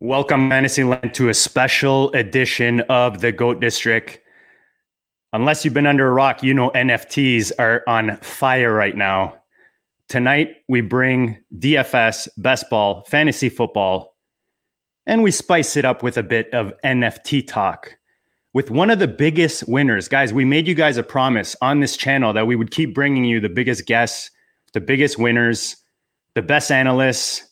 Welcome, Fantasyland, to a special edition of the GOAT District. Unless you've been under a rock, you know NFTs are on fire right now. Tonight, we bring DFS, best ball, fantasy football, and we spice it up with a bit of NFT talk. With one of the biggest winners, guys, we made you guys a promise on this channel that we would keep bringing you the biggest guests, the biggest winners, the best analysts.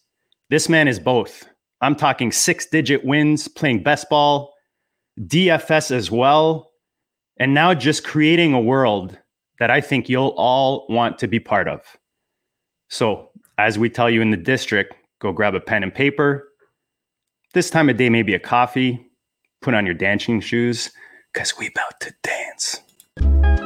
This man is both. I'm talking six digit wins, playing best ball, DFS as well, and now just creating a world that I think you'll all want to be part of. So, as we tell you in the district, go grab a pen and paper. This time of day, maybe a coffee, put on your dancing shoes, because we about to dance.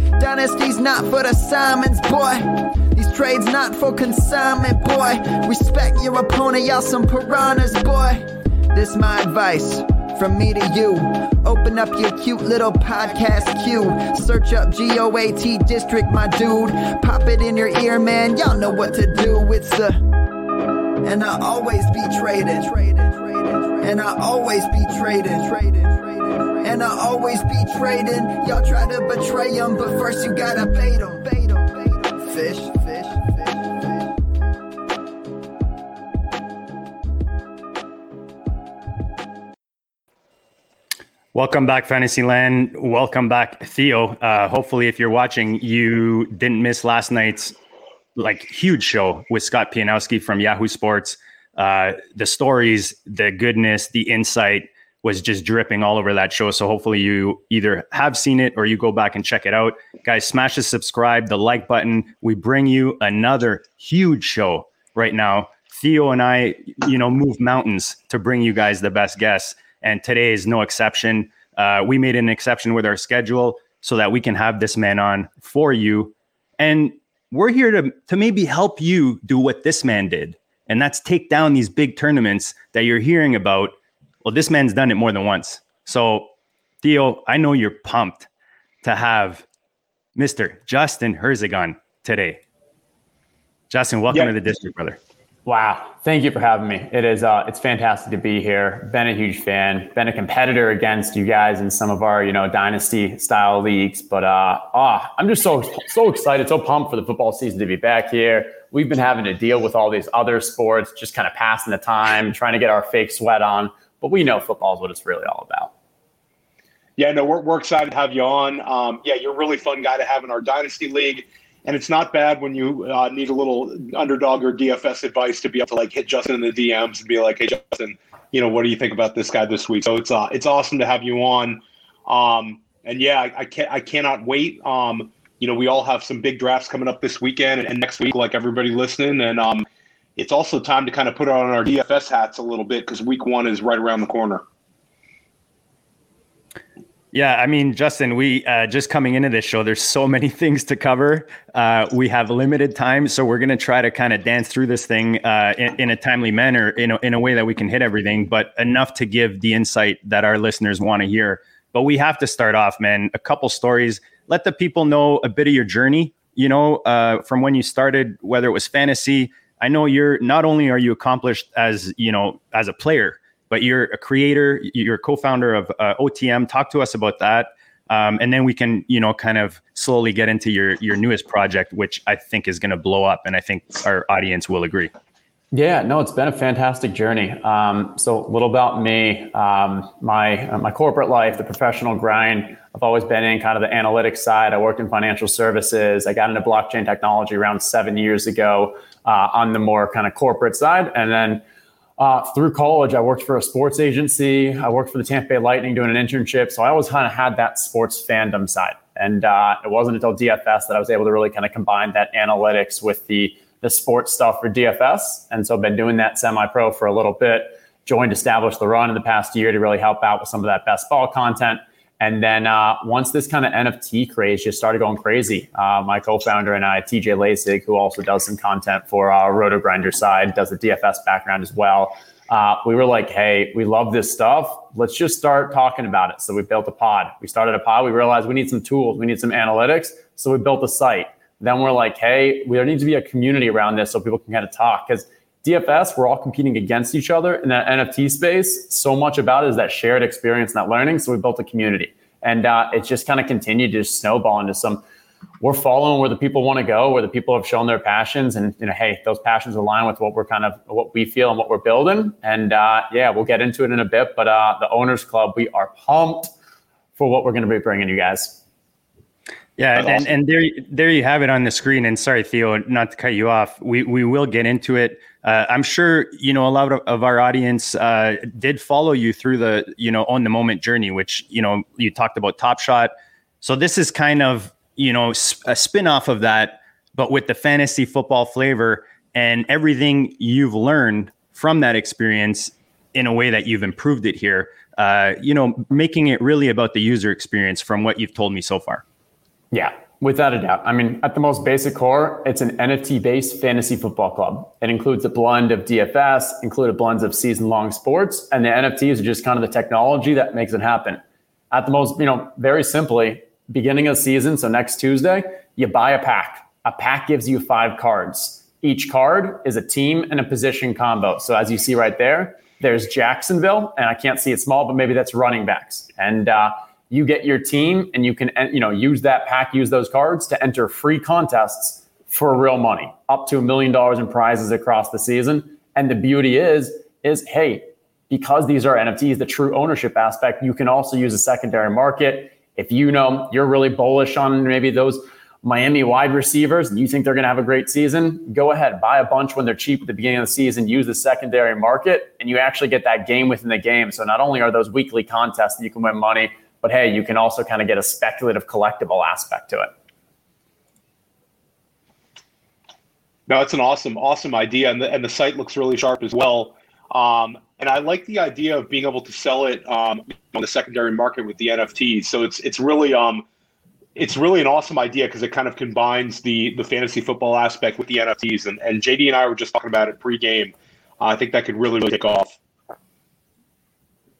Dynasty's not for the Simons, boy. These trades not for consignment, boy. Respect your opponent, y'all some piranhas, boy. This my advice from me to you. Open up your cute little podcast queue. Search up GOAT District, my dude. Pop it in your ear, man. Y'all know what to do. It's the. And I always be traded. And I always be traded. And I always be trading. Y'all try to betray them, but first you gotta bait them. Bait them. Fish, fish, fish, fish. Welcome back, Fantasyland. Welcome back, Theo. Uh, hopefully, if you're watching, you didn't miss last night's like huge show with Scott Pianowski from Yahoo Sports. Uh, the stories, the goodness, the insight was just dripping all over that show. So hopefully, you either have seen it or you go back and check it out, guys. Smash the subscribe, the like button. We bring you another huge show right now. Theo and I, you know, move mountains to bring you guys the best guests and today is no exception. Uh, we made an exception with our schedule so that we can have this man on for you, and we're here to to maybe help you do what this man did, and that's take down these big tournaments that you're hearing about. Well, this man's done it more than once. So, Theo, I know you're pumped to have Mr. Justin Herzig on today. Justin, welcome Yeah. to the district, brother. Wow. Thank you for having me. It is uh it's fantastic to be here. Been a huge fan. Been a competitor against you guys in some of our, you know, dynasty style leagues. But uh oh, I'm just so so excited, so pumped for the football season to be back here. We've been having to deal with all these other sports, just kind of passing the time, trying to get our fake sweat on. But we know football is what it's really all about. Yeah, no, we're, we're excited to have you on. Um, yeah, you're a really fun guy to have in our dynasty league, and it's not bad when you uh, need a little underdog or DFS advice to be able to like hit Justin in the DMs and be like, "Hey, Justin, you know, what do you think about this guy this week?" So it's uh, it's awesome to have you on. Um, and yeah, I, I can't I cannot wait. Um, you know, we all have some big drafts coming up this weekend and, and next week, like everybody listening, and um, it's also time to kind of put on our DFS hats a little bit because week one is right around the corner. Yeah, I mean, Justin, we uh, just coming into this show, there's so many things to cover. Uh, we have limited time, so we're going to try to kind of dance through this thing uh, in, in a timely manner, in a, in a way that we can hit everything, but enough to give the insight that our listeners want to hear. But we have to start off, man. A couple stories. Let the people know a bit of your journey. You know, uh, from when you started, whether it was fantasy. I know you're not only are you accomplished as you know as a player, but you're a creator, you're a co-founder of uh, OTM. Talk to us about that, um, and then we can, you know, kind of slowly get into your your newest project, which I think is going to blow up, and I think our audience will agree. Yeah, no, it's been a fantastic journey. Um, so, a little about me, um, my uh, my corporate life, the professional grind. I've always been in kind of the analytics side. I worked in financial services. I got into blockchain technology around seven years ago uh, on the more kind of corporate side, and then uh, through college, I worked for a sports agency. I worked for the Tampa Bay Lightning doing an internship. So I always kind of had that sports fandom side. And uh, it wasn't until DFS that I was able to really kind of combine that analytics with the the sports stuff for DFS. And so I've been doing that semi-pro for a little bit. Joined Establish the Run in the past year to really help out with some of that best ball content. And then uh, once this kind of NFT craze just started going crazy, uh, my co-founder and I, TJ Lasig, who also does some content for our Roto Grinder side, does a DFS background as well. Uh, we were like, hey, we love this stuff. Let's just start talking about it. So we built a pod. We started a pod. We realized we need some tools. We need some analytics. So we built a site. Then we're like, hey, there needs to be a community around this so people can kind of talk. Because DFS, we're all competing against each other in that NFT space. So much about it is that shared experience and that learning. So we built a community. And uh, it just kind of continued to snowball into some, we're following where the people want to go, where the people have shown their passions. And, you know, hey, those passions align with what we're kind of, what we feel and what we're building. And uh, yeah, we'll get into it in a bit. But uh, the Owners Club, we are pumped for what we're going to be bringing you guys. Yeah, and, awesome. and there, there you have it on the screen. And sorry, Theo, not to cut you off. We we will get into it. Uh, I'm sure you know a lot of, of our audience uh, did follow you through the you know on the moment journey, which you know you talked about Top Shot. So this is kind of you know a spin off of that, but with the fantasy football flavor and everything you've learned from that experience in a way that you've improved it here. Uh, you know, making it really about the user experience from what you've told me so far. Yeah, without a doubt. I mean, at the most basic core, it's an NFT based fantasy football club. It includes a blend of DFS, included blends of season long sports, and the NFTs are just kind of the technology that makes it happen. At the most, you know, very simply, beginning of season, so next Tuesday, you buy a pack. A pack gives you five cards. Each card is a team and a position combo. So as you see right there, there's Jacksonville, and I can't see it small, but maybe that's running backs. And uh, you get your team and you can uh, you know use that pack use those cards to enter free contests for real money up to a million dollars in prizes across the season and the beauty is is hey because these are nfts the true ownership aspect you can also use a secondary market if you know you're really bullish on maybe those Miami wide receivers and you think they're going to have a great season, go ahead, buy a bunch when they're cheap at the beginning of the season, use the secondary market, and you actually get that game within the game. So not only are those weekly contests that you can win money, but hey, you can also kind of get a speculative collectible aspect to it. No, it's an awesome, awesome idea, and the and the site looks really sharp as well. Um, and I like the idea of being able to sell it um, on the secondary market with the NFTs. So it's it's really um, it's really an awesome idea because it kind of combines the the fantasy football aspect with the NFTs. And, and JD and I were just talking about it pregame. Uh, I think that could really, really take off.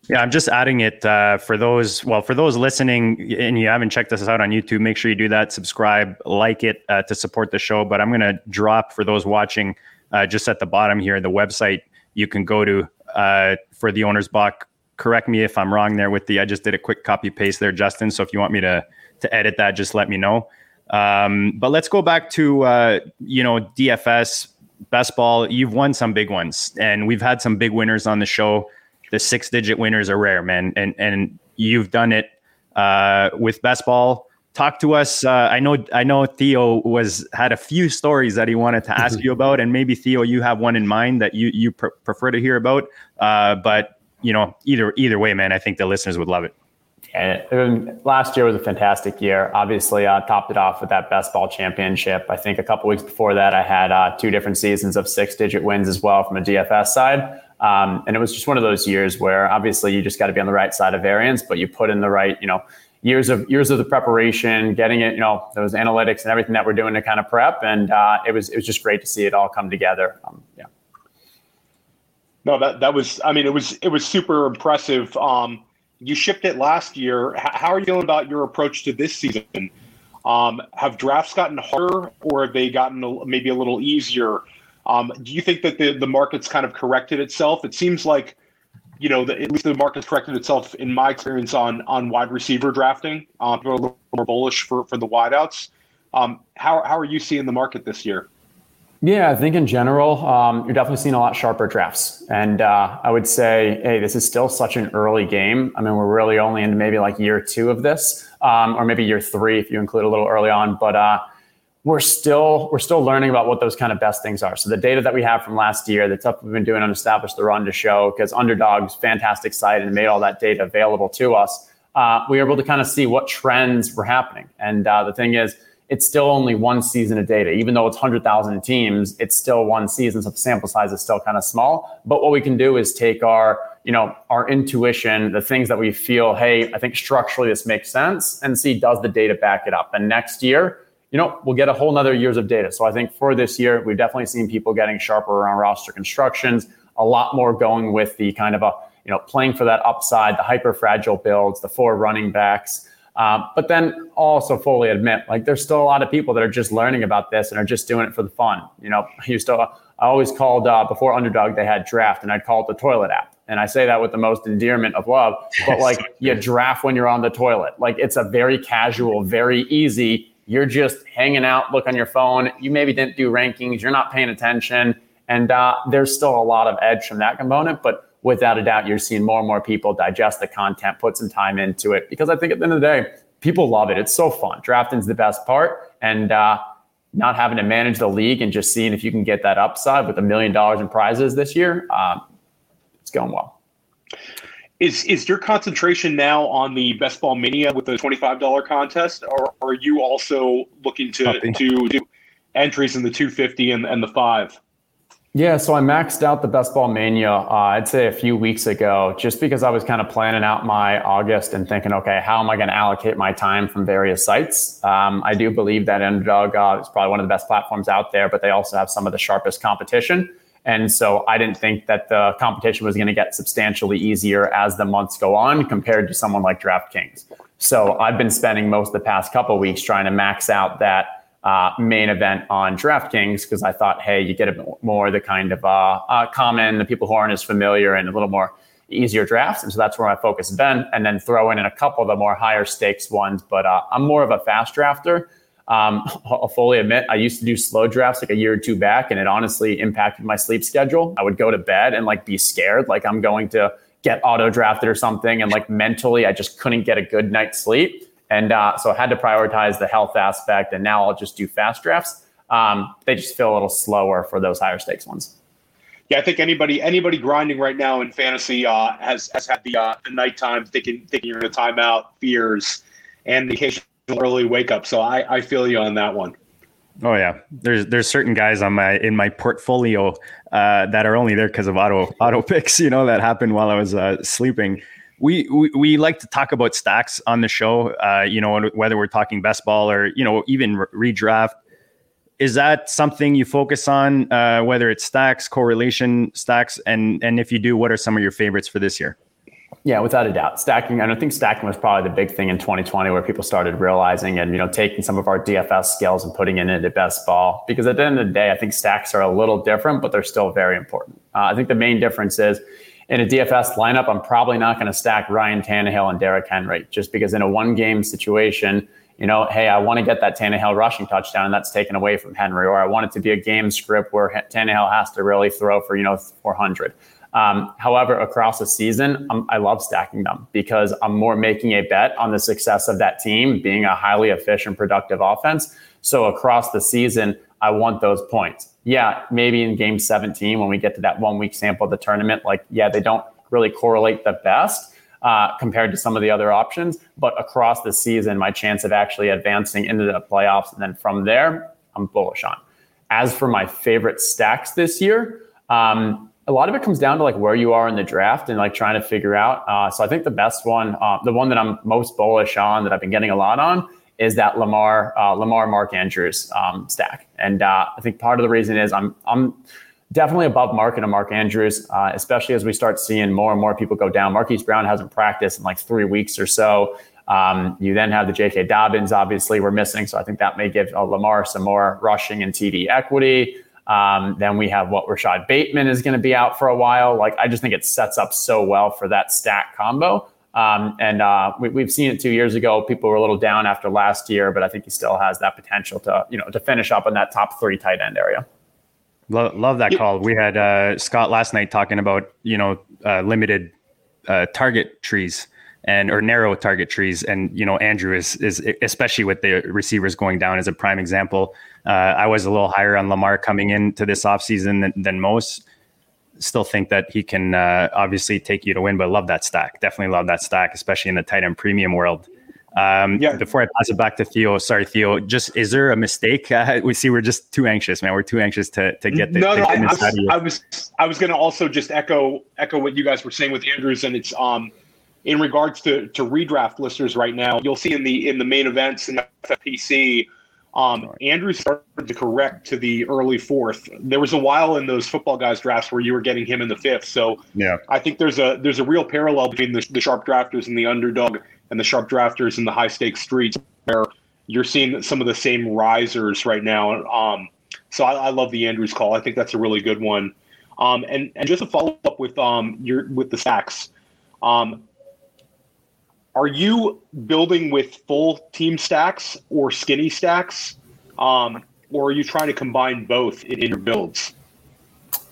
Yeah, I'm just adding it uh, for those. Well, for those listening and you haven't checked us out on YouTube, make sure you do that. Subscribe, like it uh, to support the show. But I'm going to drop for those watching uh, just at the bottom here the website you can go to uh, for the owner's buck. Correct me if I'm wrong there with the. I just did a quick copy paste there, Justin. So if you want me to to edit that, just let me know. Um, but let's go back to uh, you know DFS best ball. You've won some big ones, and we've had some big winners on the show the six digit winners are rare, man. And and you've done it uh, with best ball. Talk to us. Uh, I know I know Theo was had a few stories that he wanted to ask you about, and maybe Theo, you have one in mind that you you pr- prefer to hear about. Uh, but you know, either either way, man, I think the listeners would love it. And last year was a fantastic year. Obviously, uh, topped it off with that best ball championship. I think a couple weeks before that, I had uh, two different seasons of six digit wins as well from a DFS side. Um, and it was just one of those years where obviously you just got to be on the right side of variance, but you put in the right, you know, years of years of the preparation, getting it, you know, those analytics and everything that we're doing to kind of prep, and uh, it was it was just great to see it all come together. Um, yeah. No, that that was. I mean, it was it was super impressive. Um, you shipped it last year. H- how are you feeling about your approach to this season? Um, have drafts gotten harder, or have they gotten a, maybe a little easier? Um, do you think that the, the market's kind of corrected itself? It seems like, you know, the, at least the market's corrected itself in my experience on on wide receiver drafting. Uh, people are a little more bullish for, for the wideouts. Um, how, how are you seeing the market this year? Yeah, I think in general, um, you're definitely seeing a lot sharper drafts. And uh, I would say, hey, this is still such an early game. I mean, we're really only in maybe like year two of this, um, or maybe year three if you include a little early on. But uh, we're still we're still learning about what those kind of best things are. So the data that we have from last year, the stuff we've been doing on Establish the Run to show, because Underdog's fantastic site and made all that data available to us. uh, we were able to kind of see what trends were happening. And uh, the thing is, it's still only one season of data. Even though it's 100,000 teams, it's still one season. So the sample size is still kind of small. But what we can do is take our, you know, our intuition, the things that we feel, hey, I think structurally this makes sense, and see does the data back it up. And next year, you know, we'll get a whole nother years of data. So I think for this year, we've definitely seen people getting sharper around roster constructions, a lot more going with the kind of a, you know, playing for that upside, the hyper fragile builds, the four running backs. Um, but then also fully admit, like, there's still a lot of people that are just learning about this and are just doing it for the fun. You know, I used to, I always called uh, before Underdog, they had draft, and I'd call it the toilet app. And I say that with the most endearment of love, but like, you draft when you're on the toilet. Like, it's a very casual, very easy you're just hanging out, look on your phone. You maybe didn't do rankings. You're not paying attention. And uh, there's still a lot of edge from that component. But without a doubt, you're seeing more and more people digest the content, put some time into it. Because I think at the end of the day, people love it. It's so fun. Drafting's the best part. And uh, not having to manage the league and just seeing if you can get that upside with a million dollars in prizes this year, uh, it's going well. Is is your concentration now on the best ball mania with the twenty five dollar contest, or are you also looking to to do entries in the two fifty and, and the five? Yeah, so I maxed out the best ball mania. Uh, I'd say a few weeks ago, just because I was kind of planning out my August and thinking, okay, how am I going to allocate my time from various sites? Um, I do believe that Underdog uh, is probably one of the best platforms out there, but they also have some of the sharpest competition. And so I didn't think that the competition was going to get substantially easier as the months go on compared to someone like DraftKings. So I've been spending most of the past couple weeks trying to max out that uh, main event on DraftKings because I thought, hey, you get a bit more the kind of uh, uh, common, the people who aren't as familiar and a little more easier drafts. And so that's where my focus has been. And then throw in, in a couple of the more higher stakes ones. But uh, I'm more of a fast drafter. Um, I'll fully admit I used to do slow drafts like a year or two back, and it honestly impacted my sleep schedule. I would go to bed and like be scared, like I'm going to get auto drafted or something, and like mentally I just couldn't get a good night's sleep. And uh, so I had to prioritize the health aspect, and now I'll just do fast drafts. Um, they just feel a little slower for those higher stakes ones. Yeah, I think anybody anybody grinding right now in fantasy uh, has has had the uh, the nighttime thinking thinking you're in a timeout fears and the occasional early wake up. So I, I feel you on that one. Oh yeah, there's there's certain guys on my in my portfolio uh, that are only there because of auto auto picks. You know that happened while I was uh, sleeping. We, we, we like to talk about stacks on the show. Uh, you know whether we're talking best ball or you know even redraft. Is that something you focus on? Uh, whether it's stacks, correlation stacks, and and if you do, what are some of your favorites for this year? Yeah, without a doubt. Stacking, and I think stacking was probably the big thing in 2020 where people started realizing and, you know, taking some of our DFS skills and putting it into best ball. Because at the end of the day, I think stacks are a little different, but they're still very important. Uh, I think the main difference is in a DFS lineup, I'm probably not going to stack Ryan Tannehill and Derrick Henry just because in a one game situation, you know, hey, I want to get that Tannehill rushing touchdown and that's taken away from Henry, or I want it to be a game script where Tannehill has to really throw for, you know, 400. Um, however, across the season, I'm, i love stacking them because I'm more making a bet on the success of that team being a highly efficient, productive offense. So across the season, I want those points. Yeah, maybe in game 17, when we get to that one week sample of the tournament, like, yeah, they don't really correlate the best. Uh, compared to some of the other options. But across the season, my chance of actually advancing into the playoffs and then from there, I'm bullish on. As for my favorite stacks this year, um, a lot of it comes down to like where you are in the draft and like trying to figure out. Uh, so I think the best one, uh, the one that I'm most bullish on, that I've been getting a lot on, is that Lamar uh, Lamar Mark Andrews um, stack. And uh, I think part of the reason is I'm I'm definitely above market on Mark Andrews, uh, especially as we start seeing more and more people go down. Marquise Brown hasn't practiced in like three weeks or so. Um, you then have the J.K. Dobbins, obviously, we're missing. So I think that may give uh, Lamar some more rushing and TD equity. Um, then we have what Rashod Bateman is going to be out for a while. Like I just think it sets up so well for that stack combo. Um, and uh, we, have seen it two years ago. People were a little down after last year, but I think he still has that potential to you know to finish up in that top three tight end area. Love, love that call. We had uh, Scott last night talking about you know uh, limited uh, target trees and or narrow target trees. And you know, Andrew is is especially with the receivers going down as a prime example. Uh, I was a little higher on Lamar coming into this offseason than, than most. still think that he can uh, obviously take you to win, but love that stack. Definitely love that stack, especially in the tight end premium world. Um, yeah. Before I pass it back to Theo, sorry, Theo. Just is there a mistake? Uh, we see we're just too anxious, man. We're too anxious to to get this. No, no. I, I, was, I was I was going to also just echo echo what you guys were saying with Andrews, and it's um in regards to to redraft listeners right now. You'll see in the in the main events in FFPC um, Andrew started to correct to the early fourth. There was a while in those football guys drafts where you were getting him in the fifth. So yeah, I think there's a there's a real parallel between the, the sharp drafters and the underdog and the sharp drafters and the high stakes streets where you're seeing some of the same risers right now. Um, so I, I, love the Andrews call. I think that's a really good one. Um, and and just to follow up with um your with the sacks, um, are you building with full team stacks or skinny stacks, um, or are you trying to combine both in, in your builds?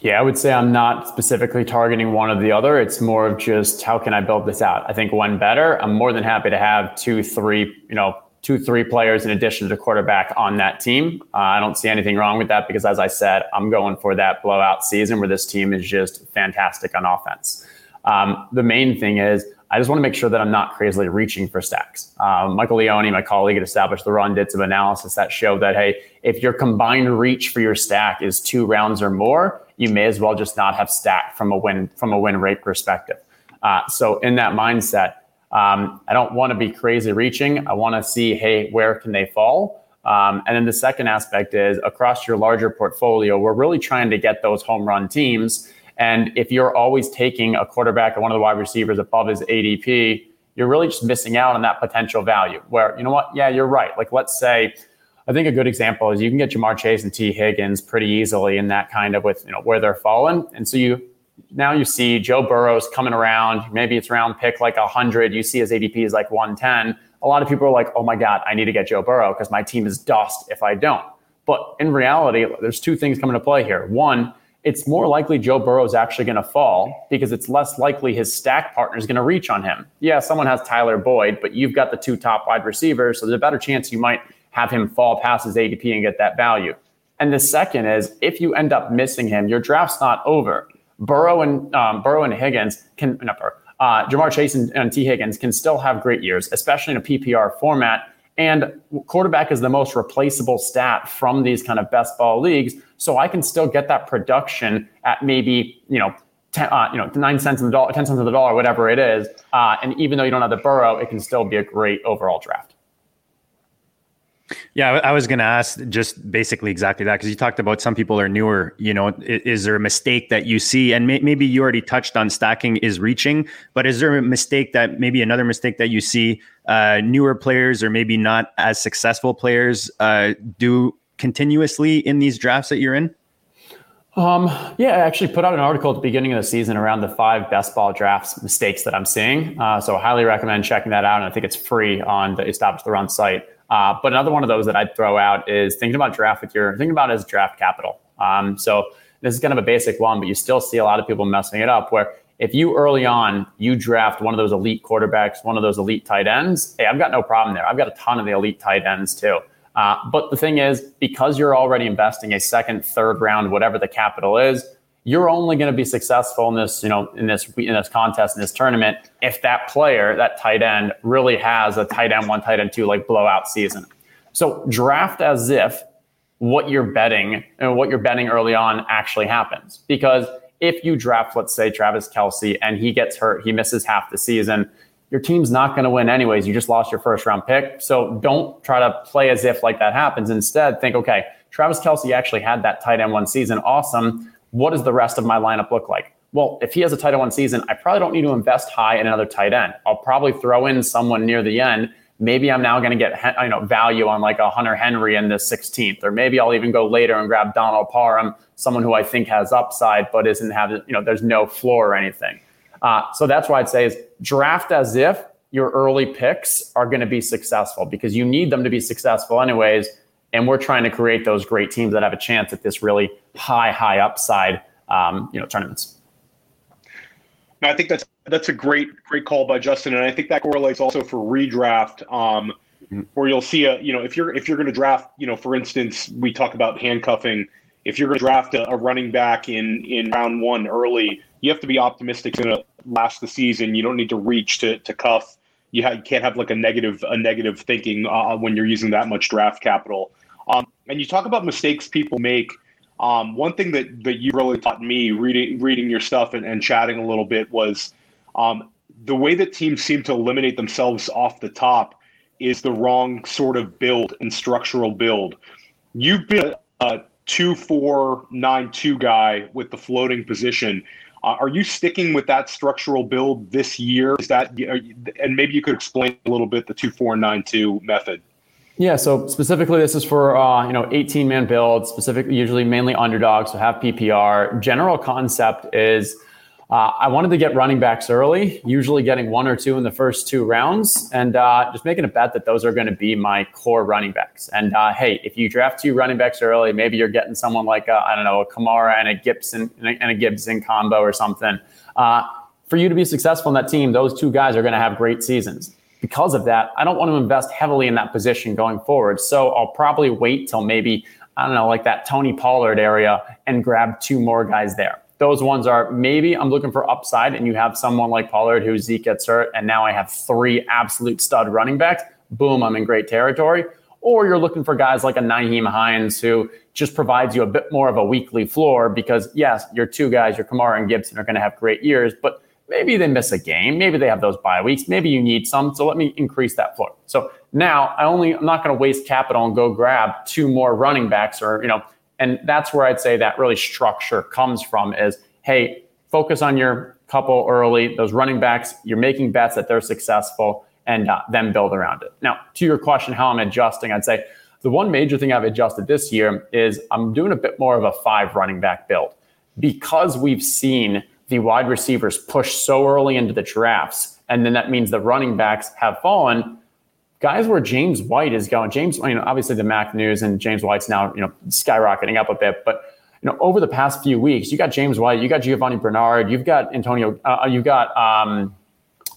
Yeah, I would say I'm not specifically targeting one or the other. It's more of just how can I build this out? I think one better. I'm more than happy to have two, three, you know, two, three players in addition to quarterback on that team. Uh, I don't see anything wrong with that because, as I said, I'm going for that blowout season where this team is just fantastic on offense. Um, the main thing is I just want to make sure that I'm not crazily reaching for stacks. Um, Michael Leone, my colleague at Established the Run, did some analysis that showed that, hey, if your combined reach for your stack is two rounds or more, you may as well just not have stack from a win from a win rate perspective. Uh, so in that mindset, um, I don't want to be crazy reaching. I want to see, hey, where can they fall? Um, and then the second aspect is across your larger portfolio, we're really trying to get those home run teams and if you're always taking a quarterback or one of the wide receivers above his ADP, you're really just missing out on that potential value. Where, you know what? Yeah, you're right. Like, let's say, I think a good example is you can get Ja'Marr Chase and Tee Higgins pretty easily in that kind of with, you know, where they're falling. And so you, now you see Joe Burrow's coming around. Maybe it's round pick like 100. You see his ADP is like 110. A lot of people are like, oh my God, I need to get Joe Burrow because my team is dust if I don't. But in reality, there's two things coming to play here. One, it's more likely Joe Burrow is actually going to fall because it's less likely his stack partner is going to reach on him. Yeah, someone has Tyler Boyd, but you've got the two top wide receivers, so there's a better chance you might have him fall past his ADP and get that value. And the second is if you end up missing him, your draft's not over. Burrow and um, Burrow and Higgins can not uh, Ja'Marr Chase and, and Tee Higgins can still have great years, especially in a PPR format. And quarterback is the most replaceable stat from these kind of best ball leagues. So I can still get that production at maybe, you know, ten, uh, you know, nine cents on the dollar, ten cents on the dollar, whatever it is. Uh, and even though you don't have the Burrow, it can still be a great overall draft. Yeah, I was going to ask just basically exactly that because you talked about some people are newer. You know, is, is there a mistake that you see? And may, maybe you already touched on stacking is reaching, but is there a mistake that maybe another mistake that you see uh, newer players or maybe not as successful players uh, do continuously in these drafts that you're in? Um, yeah, I actually put out an article at the beginning of the season around the five best ball drafts mistakes that I'm seeing. Uh, so I highly recommend checking that out. And I think it's free on the Establish the Run site. Uh, but another one of those that I'd throw out is thinking about draft with your, thinking about as draft capital. Um, so this is kind of a basic one, but you still see a lot of people messing it up where if you early on you draft one of those elite quarterbacks, one of those elite tight ends, hey, I've got no problem there. I've got a ton of the elite tight ends too. Uh, but the thing is, because you're already investing a second, third round, whatever the capital is, you're only going to be successful in this, you know, in this in this contest, in this tournament, if that player, that tight end, really has a tight end one, tight end two, like blowout season. So draft as if what you're betting and what you're betting early on actually happens. Because if you draft, let's say Travis Kelce and he gets hurt, he misses half the season, your team's not going to win anyways. You just lost your first round pick. So don't try to play as if like that happens. Instead, think, okay, Travis Kelce actually had that tight end one season. Awesome. What does the rest of my lineup look like? Well, if he has a tight end one season, I probably don't need to invest high in another tight end. I'll probably throw in someone near the end. Maybe I'm now going to get you know value on like a Hunter Henry in the 16th, or maybe I'll even go later and grab Donald Parham, someone who I think has upside but isn't have you know there's no floor or anything. Uh, so that's why I'd say is draft as if your early picks are going to be successful because you need them to be successful anyways. And we're trying to create those great teams that have a chance at this really high, high upside, um, you know, tournaments. No, I think that's that's a great great call by Justin, and I think that correlates also for redraft, um, mm-hmm. where you'll see a you know if you're if you're going to draft, you know, for instance, we talk about handcuffing if you're going to draft a, a, running back in in round one early, you have to be optimistic it's going to last the season. You don't need to reach to to cuff. You, ha- you can't have like a negative a negative thinking uh, when you're using that much draft capital. Um, and you talk about mistakes people make. Um, one thing that that you really taught me reading reading your stuff and, and chatting a little bit was um, the way that teams seem to eliminate themselves off the top is the wrong sort of build and structural build. You've been a two four nine two guy with the floating position. Uh, are you sticking with that structural build this year? Is that and maybe you could explain a little bit the two four nine two method. Yeah, so specifically, this is for uh, you know 18 man builds, specifically usually mainly underdogs, so have PPR. General concept is uh, I wanted to get running backs early, usually getting one or two in the first two rounds, and uh, just making a bet that those are going to be my core running backs. And uh, hey, if you draft two running backs early, maybe you're getting someone like I don't know a Kamara and a Gibson and a Gibson combo or something. Uh, for you to be successful in that team, those two guys are going to have great seasons. Because of that, I don't want to invest heavily in that position going forward. So I'll probably wait till maybe I don't know, like that Tony Pollard area, and grab two more guys there those ones are maybe I'm looking for upside and you have someone like Pollard who Zeke gets hurt and now I have three absolute stud running backs. Boom, I'm in great territory. Or you're looking for guys like a Nyheim Hines who just provides you a bit more of a weekly floor because yes, your two guys, your Kamara and Gibson are going to have great years, but maybe they miss a game, maybe they have those bye weeks, maybe you need some. So let me increase that floor. So now I only I'm not going to waste capital and go grab two more running backs or you know and that's where I'd say that really structure comes from is, hey, focus on your couple early, those running backs, you're making bets that they're successful and uh, then build around it. Now, to your question, how I'm adjusting, I'd say the one major thing I've adjusted this year is I'm doing a bit more of a five running back build because we've seen the wide receivers push so early into the drafts. And then that means the running backs have fallen guys where James White is going. James, you know, obviously the Mac news and James White's now, you know, skyrocketing up a bit, but you know, over the past few weeks, you got James White, you got Giovani Bernard, you've got Antonio, uh, you've got um,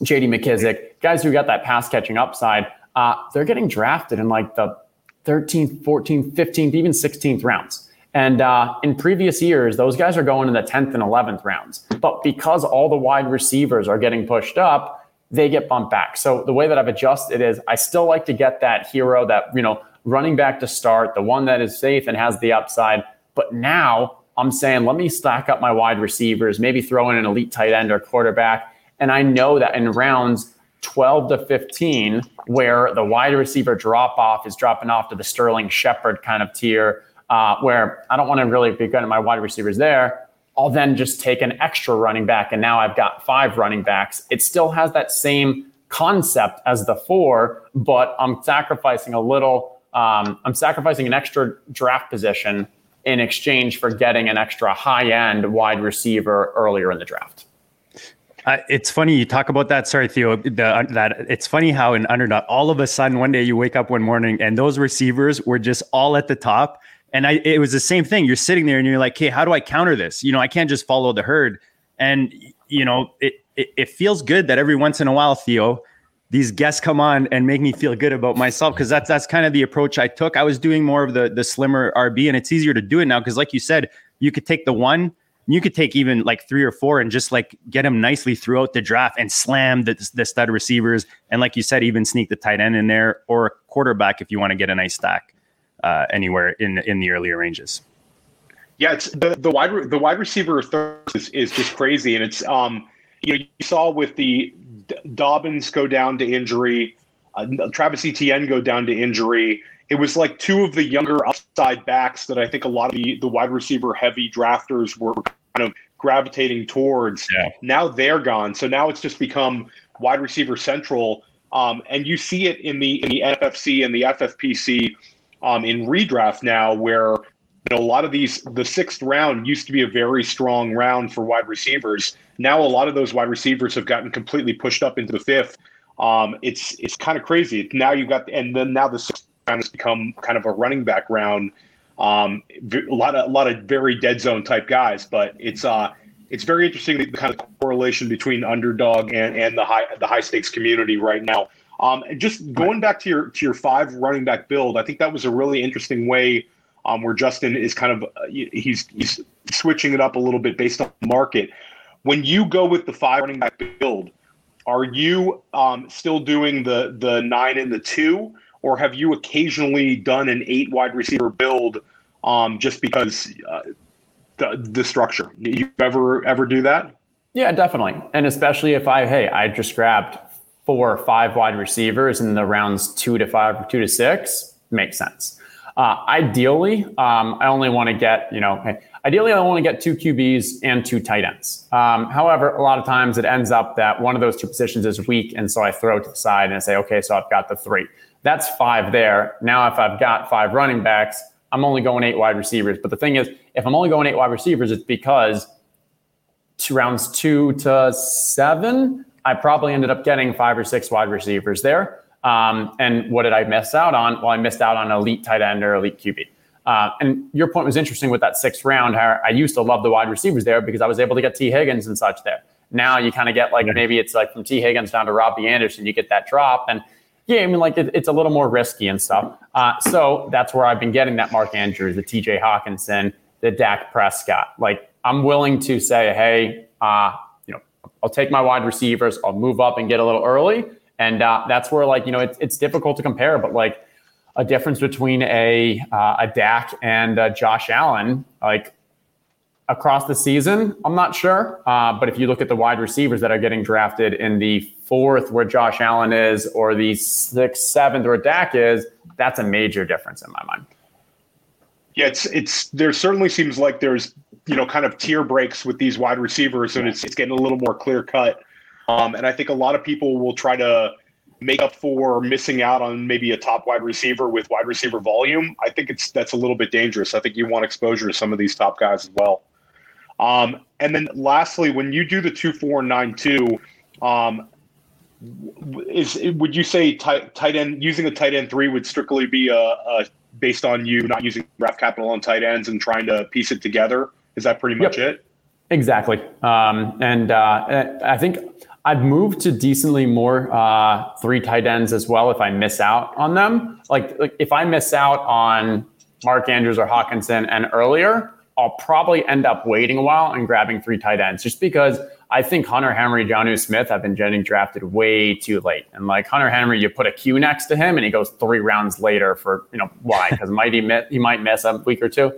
J.D. McKissic, guys who got that pass catching upside. Uh, they're getting drafted in like the 13th, 14th, 15th, even 16th rounds. And uh, in previous years, those guys are going in the 10th and 11th rounds. But because all the wide receivers are getting pushed up, they get bumped back. So the way that I've adjusted is I still like to get that hero, that, you know, running back to start, the one that is safe and has the upside. But now I'm saying, let me stack up my wide receivers, maybe throw in an elite tight end or quarterback. And I know that in rounds 12 to 15, where the wide receiver drop off is dropping off to the Sterling Shepard kind of tier, uh, where I don't want to really be good at my wide receivers there. I'll then just take an extra running back and now I've got five running backs. It still has that same concept as the four, but I'm sacrificing a little, um, I'm sacrificing an extra draft position in exchange for getting an extra high end wide receiver earlier in the draft. Uh, it's funny you talk about that. Sorry, Theo. The, uh, that it's funny how in underdog, all of a sudden one day you wake up one morning and those receivers were just all at the top, and I, it was the same thing. You're sitting there and you're like, "Hey, how do I counter this? You know, I can't just follow the herd." And you know, it, it, it feels good that every once in a while, Theo, these guests come on and make me feel good about myself because that's that's kind of the approach I took. I was doing more of the the slimmer RB, and it's easier to do it now because, like you said, you could take the one, you could take even like three or four, and just like get them nicely throughout the draft and slam the the stud receivers, and like you said, even sneak the tight end in there or a quarterback if you want to get a nice stack uh, anywhere in in the earlier ranges. Yeah, it's the the wide the wide receiver is, is just crazy, and it's um you know you saw with the Dobbins go down to injury, uh, Travis Etienne go down to injury. It was like two of the younger upside backs that I think a lot of the, the wide receiver heavy drafters were kind of gravitating towards. Yeah. Now they're gone, so now it's just become wide receiver central. Um, and you see it in the in the NFFC and the FFPC um, in redraft now, where you know, a lot of these the sixth round used to be a very strong round for wide receivers. Now a lot of those wide receivers have gotten completely pushed up into the fifth. Um, it's it's kind of crazy. Now you've got and then now the sixth round has become kind of a running back round. Um, a lot of a lot of very dead zone type guys, but it's uh it's very interesting the kind of correlation between underdog and, and the high the high stakes community right now. Um, and just going back to your to your five running back build, I think that was a really interesting way um, where Justin is kind of uh, he's he's switching it up a little bit based on the market. When you go with the five running back build, are you um, still doing the the nine and the two, or have you occasionally done an eight wide receiver build um, just because uh, the the structure? You ever ever do that? Yeah, definitely, and especially if I hey I just grabbed four or five wide receivers in the rounds two to five, or two to six, makes sense. Uh, ideally, um, I only want to get, you know, ideally I want to get two QBs and two tight ends. Um, however, a lot of times it ends up that one of those two positions is weak. And so I throw to the side and I say, okay, so I've got the three. That's five there. Now, if I've got five running backs, I'm only going eight wide receivers. But the thing is, if I'm only going eight wide receivers, it's because two rounds two to seven, I probably ended up getting five or six wide receivers there. Um, and what did I miss out on? Well, I missed out on elite tight end or elite QB. Uh, and your point was interesting with that sixth round. How I used to love the wide receivers there because I was able to get Tee Higgins and such there. Now you kind of get like maybe it's like from Tee Higgins down to Robbie Anderson, you get that drop. And yeah, I mean, like it, it's a little more risky and stuff. Uh, so that's where I've been getting that Mark Andrews, the TJ Hockenson, the Dak Prescott. Like I'm willing to say, hey, uh, I'll take my wide receivers, I'll move up and get a little early. And uh, that's where like you know it's, it's difficult to compare but like a difference between a uh, a Dak and uh, Josh Allen like across the season I'm not sure. Uh, but if you look at the wide receivers that are getting drafted in the fourth where Josh Allen is or the sixth seventh where Dak is that's a major difference in my mind. Yeah it's it's there certainly seems like there's you know kind of tier breaks with these wide receivers and it's, it's getting a little more clear cut um, and I think a lot of people will try to make up for missing out on maybe a top wide receiver with wide receiver volume. I think it's that's a little bit dangerous. I think you want exposure to some of these top guys as well. Um, and then lastly, when you do the two four nine two, um, is would you say tight, tight end using a tight end three would strictly be a, a based on you not using draft capital on tight ends and trying to piece it together? Is that pretty much yep. it? Exactly. Um, and uh, I think I've moved to decently more uh, three tight ends as well if I miss out on them. Like, like if I miss out on Mark Andrews or Hockenson and earlier, I'll probably end up waiting a while and grabbing three tight ends just because I think Hunter Henry, Jonnu Smith have been getting drafted way too late. And like Hunter Henry, you put a Q next to him and he goes three rounds later for, you know, why? Because might he, miss, he might miss a week or two.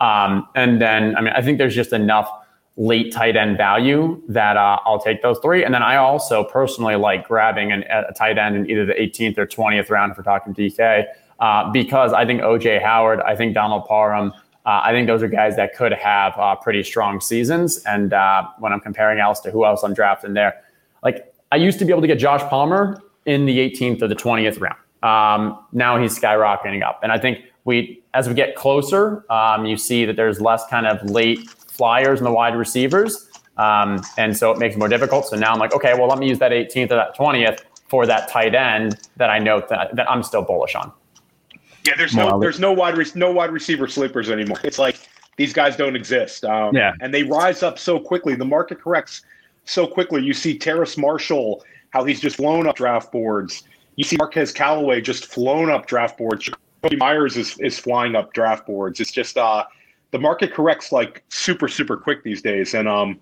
Um, and then, I mean, I think there's just enough – late tight end value that uh, I'll take those three. And then I also personally like grabbing an, a tight end in either the 18th or 20th round for talking DK uh, because I think OJ Howard, I think Donald Parham, uh, I think those are guys that could have uh, pretty strong seasons. And uh, when I'm comparing else to who else I'm drafting there, like I used to be able to get Josh Palmer in the 18th or the 20th round. Um, now he's skyrocketing up. And I think we, as we get closer, um, you see that there's less kind of late flyers in the wide receivers. Um, and so it makes it more difficult. So now I'm like, okay, well, let me use that 18th or that 20th for that tight end that I know that, that I'm still bullish on. Yeah, there's no there's no wide re- no wide receiver sleepers anymore. It's like these guys don't exist. Um, yeah, and they rise up so quickly. The market corrects so quickly. You see Terrace Marshall, how he's just flown up draft boards. You see Marquez Callaway just flown up draft boards. Jakobi Meyers is, is flying up draft boards. It's just uh, the market corrects like super super quick these days, and um,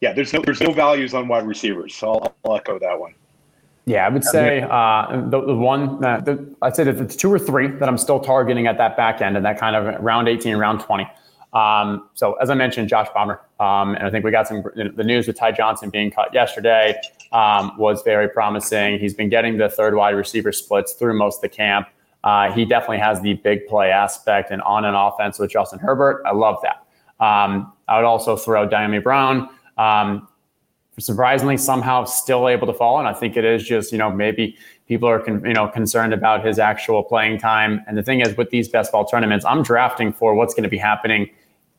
yeah, there's no there's no values on wide receivers, so I'll, I'll echo that one. Yeah, I would say uh, the, the one that the, I'd say that the two or three that I'm still targeting at that back end and that kind of round 18, round 20. Um, so as I mentioned, Josh Palmer, um, and I think we got some the news with Ty Johnson being cut yesterday um, was very promising. He's been getting the third wide receiver splits through most of the camp. Uh, he definitely has the big play aspect and on and offense with Justin Herbert. I love that. Um, I would also throw Dyami Brown. Um, surprisingly, somehow still able to fall, and I think it is just you know maybe people are con- you know concerned about his actual playing time. And the thing is, with these best ball tournaments, I'm drafting for what's going to be happening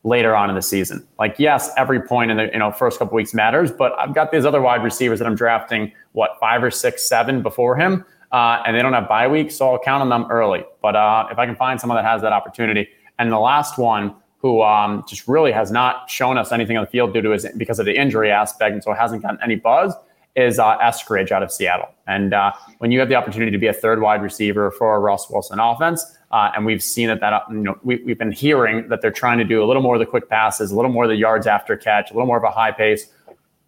later on in the season. Like, yes, every point in the you know first couple weeks matters, but I've got these other wide receivers that I'm drafting what five or six, seven before him uh, and they don't have bye weeks, so I'll count on them early. But uh, if I can find someone that has that opportunity, and the last one who um, just really has not shown us anything on the field due to his because of the injury aspect, and so hasn't gotten any buzz, is uh, Eskridge out of Seattle. And uh, when you have the opportunity to be a third wide receiver for a Russ Wilson offense, uh, and we've seen that that you know we, we've been hearing that they're trying to do a little more of the quick passes, a little more of the yards after catch, a little more of a high pace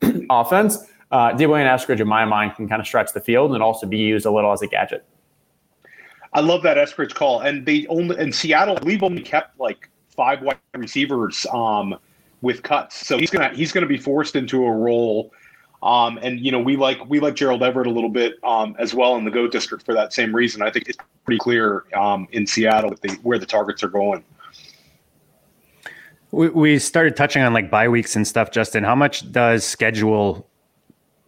offense. Uh, Deebo and Eskridge, in my mind, can kind of stretch the field and also be used a little as a gadget. I love that Eskridge call, and they only in Seattle, believe, only kept like five wide receivers um, with cuts, so he's gonna he's gonna be forced into a role um, and you know, we like we like Gerald Everett a little bit um, as well in the GOAT district for that same reason. I think it's pretty clear um, in Seattle the, where the targets are going. We, we started touching on like bye weeks and stuff, Justin. How much does schedule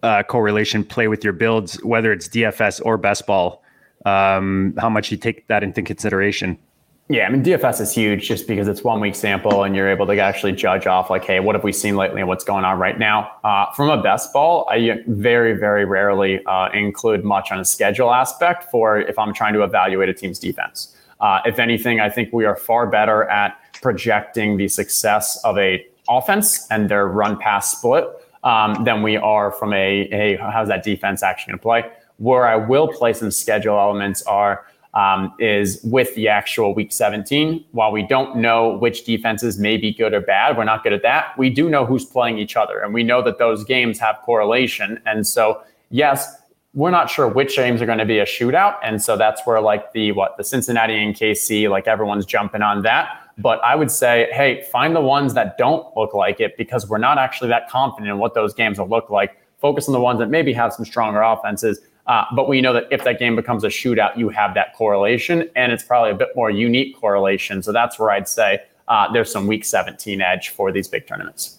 uh, correlation play with your builds, whether it's DFS or best ball? Um, how much you take that into consideration? Yeah, I mean DFS is huge just because it's one week sample and you're able to actually judge off like, hey, what have we seen lately and what's going on right now. Uh, from a best ball, I very very rarely uh, include much on a schedule aspect for if I'm trying to evaluate a team's defense. Uh, if anything, I think we are far better at projecting the success of a offense and their run pass split um, than we are from a, a how's that defense actually going to play. Where I will play some schedule elements are um, is with the actual week 17. While we don't know which defenses may be good or bad, we're not good at that. We do know who's playing each other, and we know that those games have correlation. And so, yes, we're not sure which games are going to be a shootout, and so that's where like the what the Cincinnati and KC, like everyone's jumping on that. But I would say, hey, find the ones that don't look like it because we're not actually that confident in what those games will look like. Focus on the ones that maybe have some stronger offenses uh, but we know that if that game becomes a shootout, you have that correlation, and it's probably a bit more unique correlation. So that's where I'd say uh, there's some Week 17 edge for these big tournaments.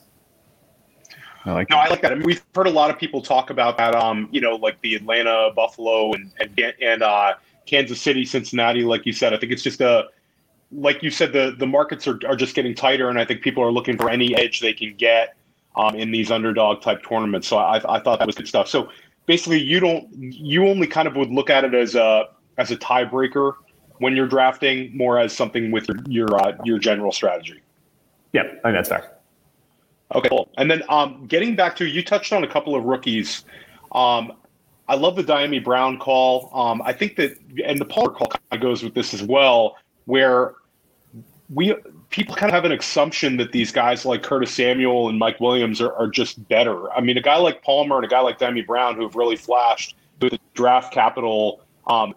I like no, that. I like that. I mean, we've heard a lot of people talk about that. Um, you know, like the Atlanta, Buffalo, and and and uh, Kansas City, Cincinnati. Like you said, I think it's just a like you said, the the markets are, are just getting tighter, and I think people are looking for any edge they can get um, in these underdog type tournaments. So I, I thought that was good stuff. So basically you don't you only kind of would look at it as a as a tiebreaker when you're drafting, more as something with your your uh, your general strategy. Yeah, I think that's fair. Okay, cool. And then um, getting back to you touched on a couple of rookies. Um, I love the Dyami Brown call. Um, I think that and the Palmer call kind of goes with this as well, where we people kind of have an assumption that these guys like Curtis Samuel and Mike Williams are, are just better. I mean, a guy like Palmer and a guy like Dyami Brown who've really flashed with the draft capital. Um,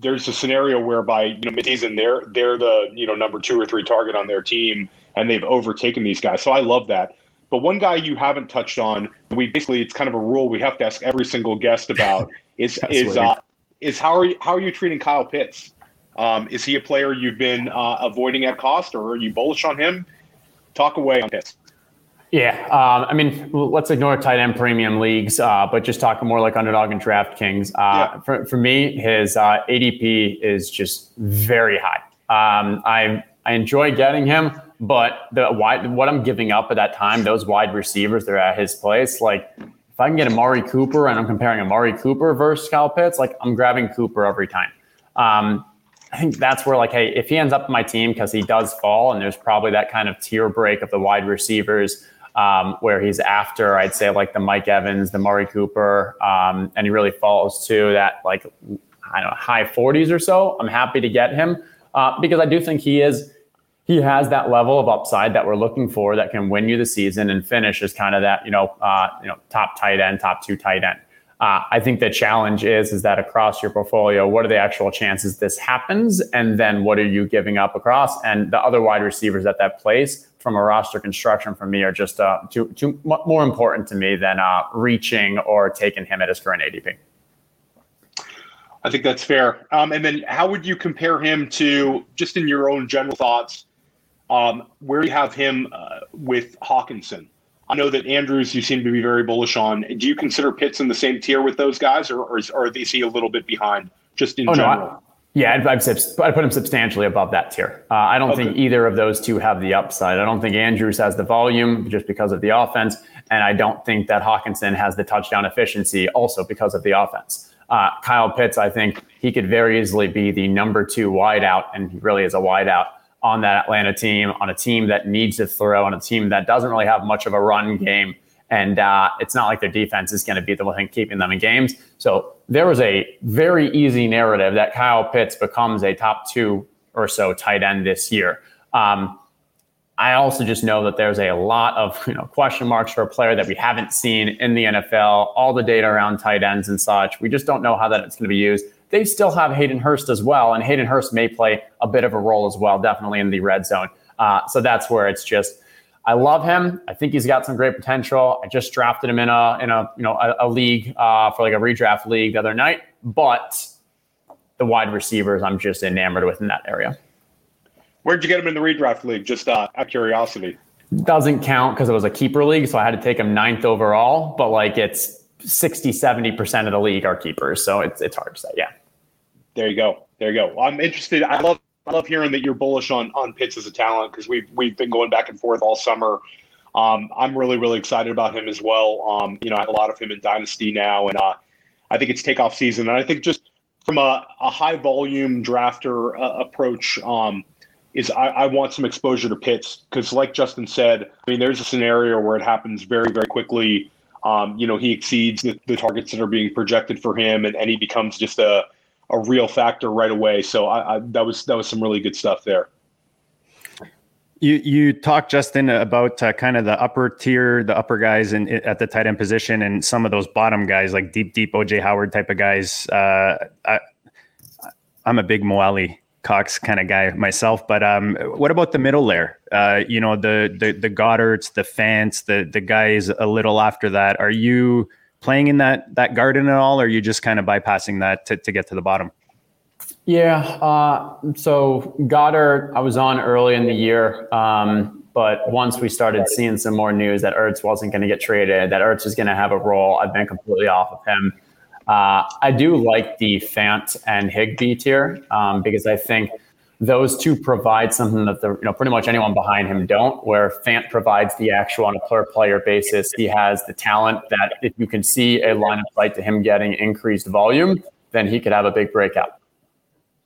there's a scenario whereby you know midseason they're they're the you know number two or three target on their team and they've overtaken these guys. So I love that. But one guy you haven't touched on, we basically it's kind of a rule we have to ask every single guest about is is uh, is how are you how are you treating Kyle Pitts? Um, is he a player you've been uh, avoiding at cost, or are you bullish on him? Talk away on this. Yeah, um, I mean, let's ignore tight end premium leagues, uh, but just talk more like underdog and DraftKings. Uh, yeah. for, for me, his uh, ADP is just very high. Um, I I enjoy getting him, but the wide what I'm giving up at that time, those wide receivers, they're at his place. Like if I can get Amari Cooper, and I'm comparing Amari Cooper versus Kyle Pitts, like I'm grabbing Cooper every time. Um, I think that's where, like, hey, if he ends up my team because he does fall, and there's probably that kind of tier break of the wide receivers um, where he's after, I'd say, like the Mike Evans, the Amari Cooper, um, and he really falls to that, like, I don't know, high 40s or so. I'm happy to get him uh, because I do think he is. He has that level of upside that we're looking for that can win you the season and finish as kind of that, you know, uh, you know, top tight end, top two tight end. Uh, I think the challenge is is that across your portfolio, what are the actual chances this happens, and then what are you giving up across? And the other wide receivers at that place from a roster construction for me are just uh, too, too more important to me than uh, reaching or taking him at his current ADP. I think that's fair. Um, and then, how would you compare him to just in your own general thoughts? Um, where you have him uh, with Hockenson? I know that Andrews, you seem to be very bullish on. Do you consider Pitts in the same tier with those guys, or, or, is, or is he a little bit behind just in oh, general? No, I, yeah, I'd, I'd, I'd, put him substantially above that tier. Uh, I don't okay. think either of those two have the upside. I don't think Andrews has the volume just because of the offense, and I don't think that Hockenson has the touchdown efficiency also because of the offense. Uh, Kyle Pitts, I think he could very easily be the number two wideout, and he really is a wideout on that Atlanta team, on a team that needs to throw, on a team that doesn't really have much of a run game. And uh, it's not like their defense is going to be the one keeping them in games. So there was a very easy narrative that Kyle Pitts becomes a top two or so tight end this year. Um, I also just know that there's a lot of you know question marks for a player that we haven't seen in the NFL. All the data around tight ends and such, we just don't know how that it's going to be used. They still have Hayden Hurst as well, and Hayden Hurst may play a bit of a role as well, definitely in the red zone. Uh, so that's where it's just. I love him. I think he's got some great potential. I just drafted him in a in a you know a, a league uh, for like a redraft league the other night, but the wide receivers I'm just enamored with in that area. Where'd you get him in the redraft league? Just uh, out of curiosity. Doesn't count because it was a keeper league, so I had to take him ninth overall. But like it's 60, 70% of the league are keepers. So it's, it's hard to say. Yeah. There you go. There you go. Well, I'm interested. I love I love hearing that you're bullish on on Pitts as a talent because we've we've been going back and forth all summer. Um, I'm really really excited about him as well. Um, you know, I have a lot of him in Dynasty now, and uh, I think it's takeoff season. And I think just from a, a high volume drafter uh, approach, um, is I, I, want some exposure to Pitts because, like Justin said, I mean, there's a scenario where it happens very, very quickly. Um, you know, he exceeds the, the, targets that are being projected for him, and, and he becomes just a, a real factor right away. So I, I, that was that was some really good stuff there. You you talked Justin about uh, kind of the upper tier, the upper guys in, at the tight end position, and some of those bottom guys like deep deep OJ Howard type of guys. Uh, I, I'm a big Mo Cox kind of guy myself. But um, what about the middle layer? Uh, you know, the the the Goederts, the Fants, the the guys a little after that. Are you playing in that that garden at all, or are you just kind of bypassing that to, to get to the bottom? Yeah. Uh, so Goedert, I was on early in the year. Um, but once we started seeing some more news that Ertz wasn't going to get traded, that Ertz was going to have a role, I've been completely off of him. Uh, I do like the Fant and Higbee tier um, because I think those two provide something that the you know pretty much anyone behind him don't. Where Fant provides the actual on a per player basis, he has the talent that if you can see a line of sight to him getting increased volume, then he could have a big breakout.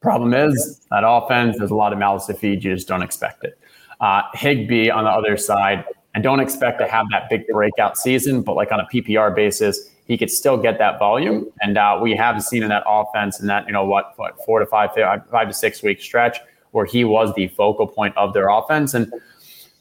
Problem is that offense, there's a lot of mouths to feed. You just don't expect it. Uh, Higbee on the other side, I don't expect to have that big breakout season, but like on a PPR basis, he could still get that volume. And uh, we have seen in that offense in that, you know, what, what four to five, five to six week stretch where he was the focal point of their offense. And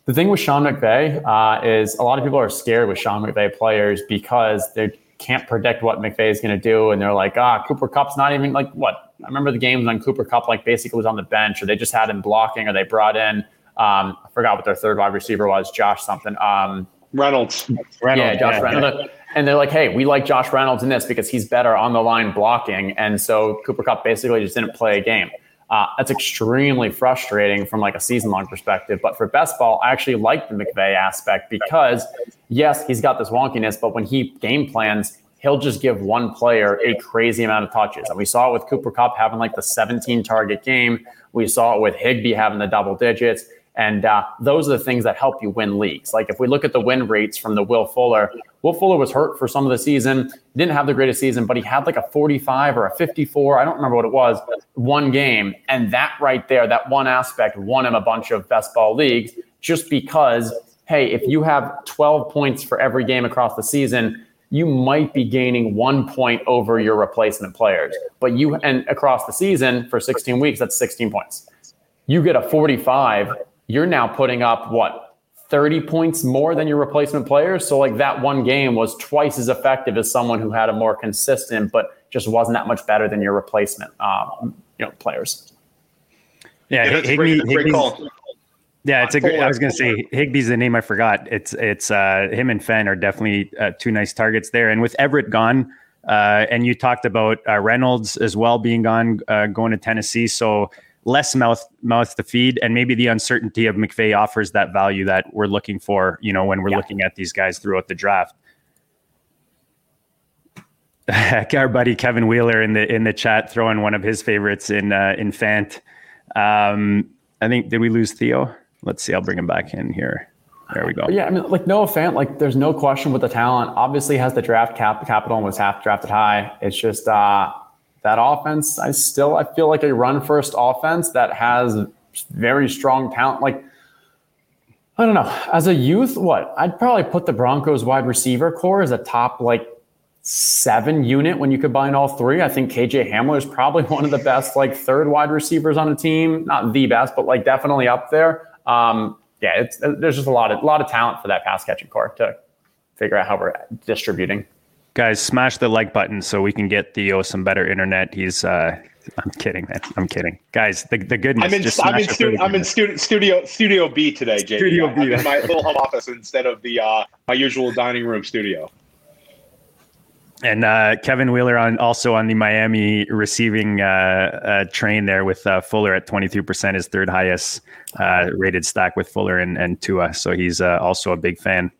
the thing with Sean McVay uh, is a lot of people are scared with Sean McVay players because they can't predict what McVay is going to do. And they're like, ah, Cooper Kupp's not even like what? I remember the games when Cooper Kupp like basically was on the bench or they just had him blocking or they brought in, um, I forgot what their third wide receiver was, Josh something. Um, Reynolds. Reynolds. Yeah, Josh yeah, Reynolds. Yeah and they're like, hey, we like Josh Reynolds in this because he's better on the line blocking. And so Cooper Kupp basically just didn't play a game. Uh, that's extremely frustrating from like a season long perspective. But for best ball, I actually like the McVay aspect because yes, he's got this wonkiness, but when he game plans, he'll just give one player a crazy amount of touches. And we saw it with Cooper Kupp having like the 17 target game. We saw it with Higbee having the double digits. And uh, those are the things that help you win leagues. Like if we look at the win rates from the Will Fuller, Will Fuller was hurt for some of the season, didn't have the greatest season, but he had like a 45 or a 54. I don't remember what it was, one game. And that right there, that one aspect won him a bunch of best ball leagues just because, hey, if you have 12 points for every game across the season, you might be gaining one point over your replacement players. But you, and across the season for 16 weeks, that's 16 points. You get a 45 you're now putting up what 30 points more than your replacement players. So like that one game was twice as effective as someone who had a more consistent, but just wasn't that much better than your replacement, um, you know, players. Yeah, yeah Higbee, great, call. Yeah, it's a great. I was going to say Higbee's the name I forgot. It's it's uh, him and Fant are definitely uh, two nice targets there. And with Everett gone, uh, and you talked about uh, Reynolds as well being gone, uh, going to Tennessee. So less mouth mouth to feed, and maybe the uncertainty of McVay offers that value that we're looking for. You know, when we're yeah. looking at these guys throughout the draft. Heck, Our buddy Kevin Wheeler in the in the chat throwing one of his favorites in uh, in Fant. Um, I think did we lose Theo? Let's see. I'll bring him back in here. There we go. Yeah, I mean, like Noah Fant, like there's no question with the talent. Obviously, has the draft cap capital and was half drafted high. It's just uh, that offense, I still I feel like a run first offense that has very strong talent. Like I don't know. As a youth, what? I'd probably put the Broncos wide receiver corps as a top like seven unit when you combine all three. I think KJ Hamler is probably one of the best like third wide receivers on the team. Not the best, but like definitely up there. Um, yeah, it's, there's just a lot of a lot of talent for that pass catching corps to figure out how we're distributing. Guys, smash the like button so we can get Theo some better internet. He's uh, I'm kidding, man. I'm kidding, guys. The, the goodness. I'm in. I'm in, stu- I'm in minutes. stu- studio studio B today, JD. Studio I'm B. in my little home office instead of the uh, my usual dining room studio. And uh, Kevin Wheeler on also on the Miami receiving uh, uh, train there with uh, Fuller at 23%, his third highest uh, rated stack with Fuller and, and Tua. So he's uh, also a big fan.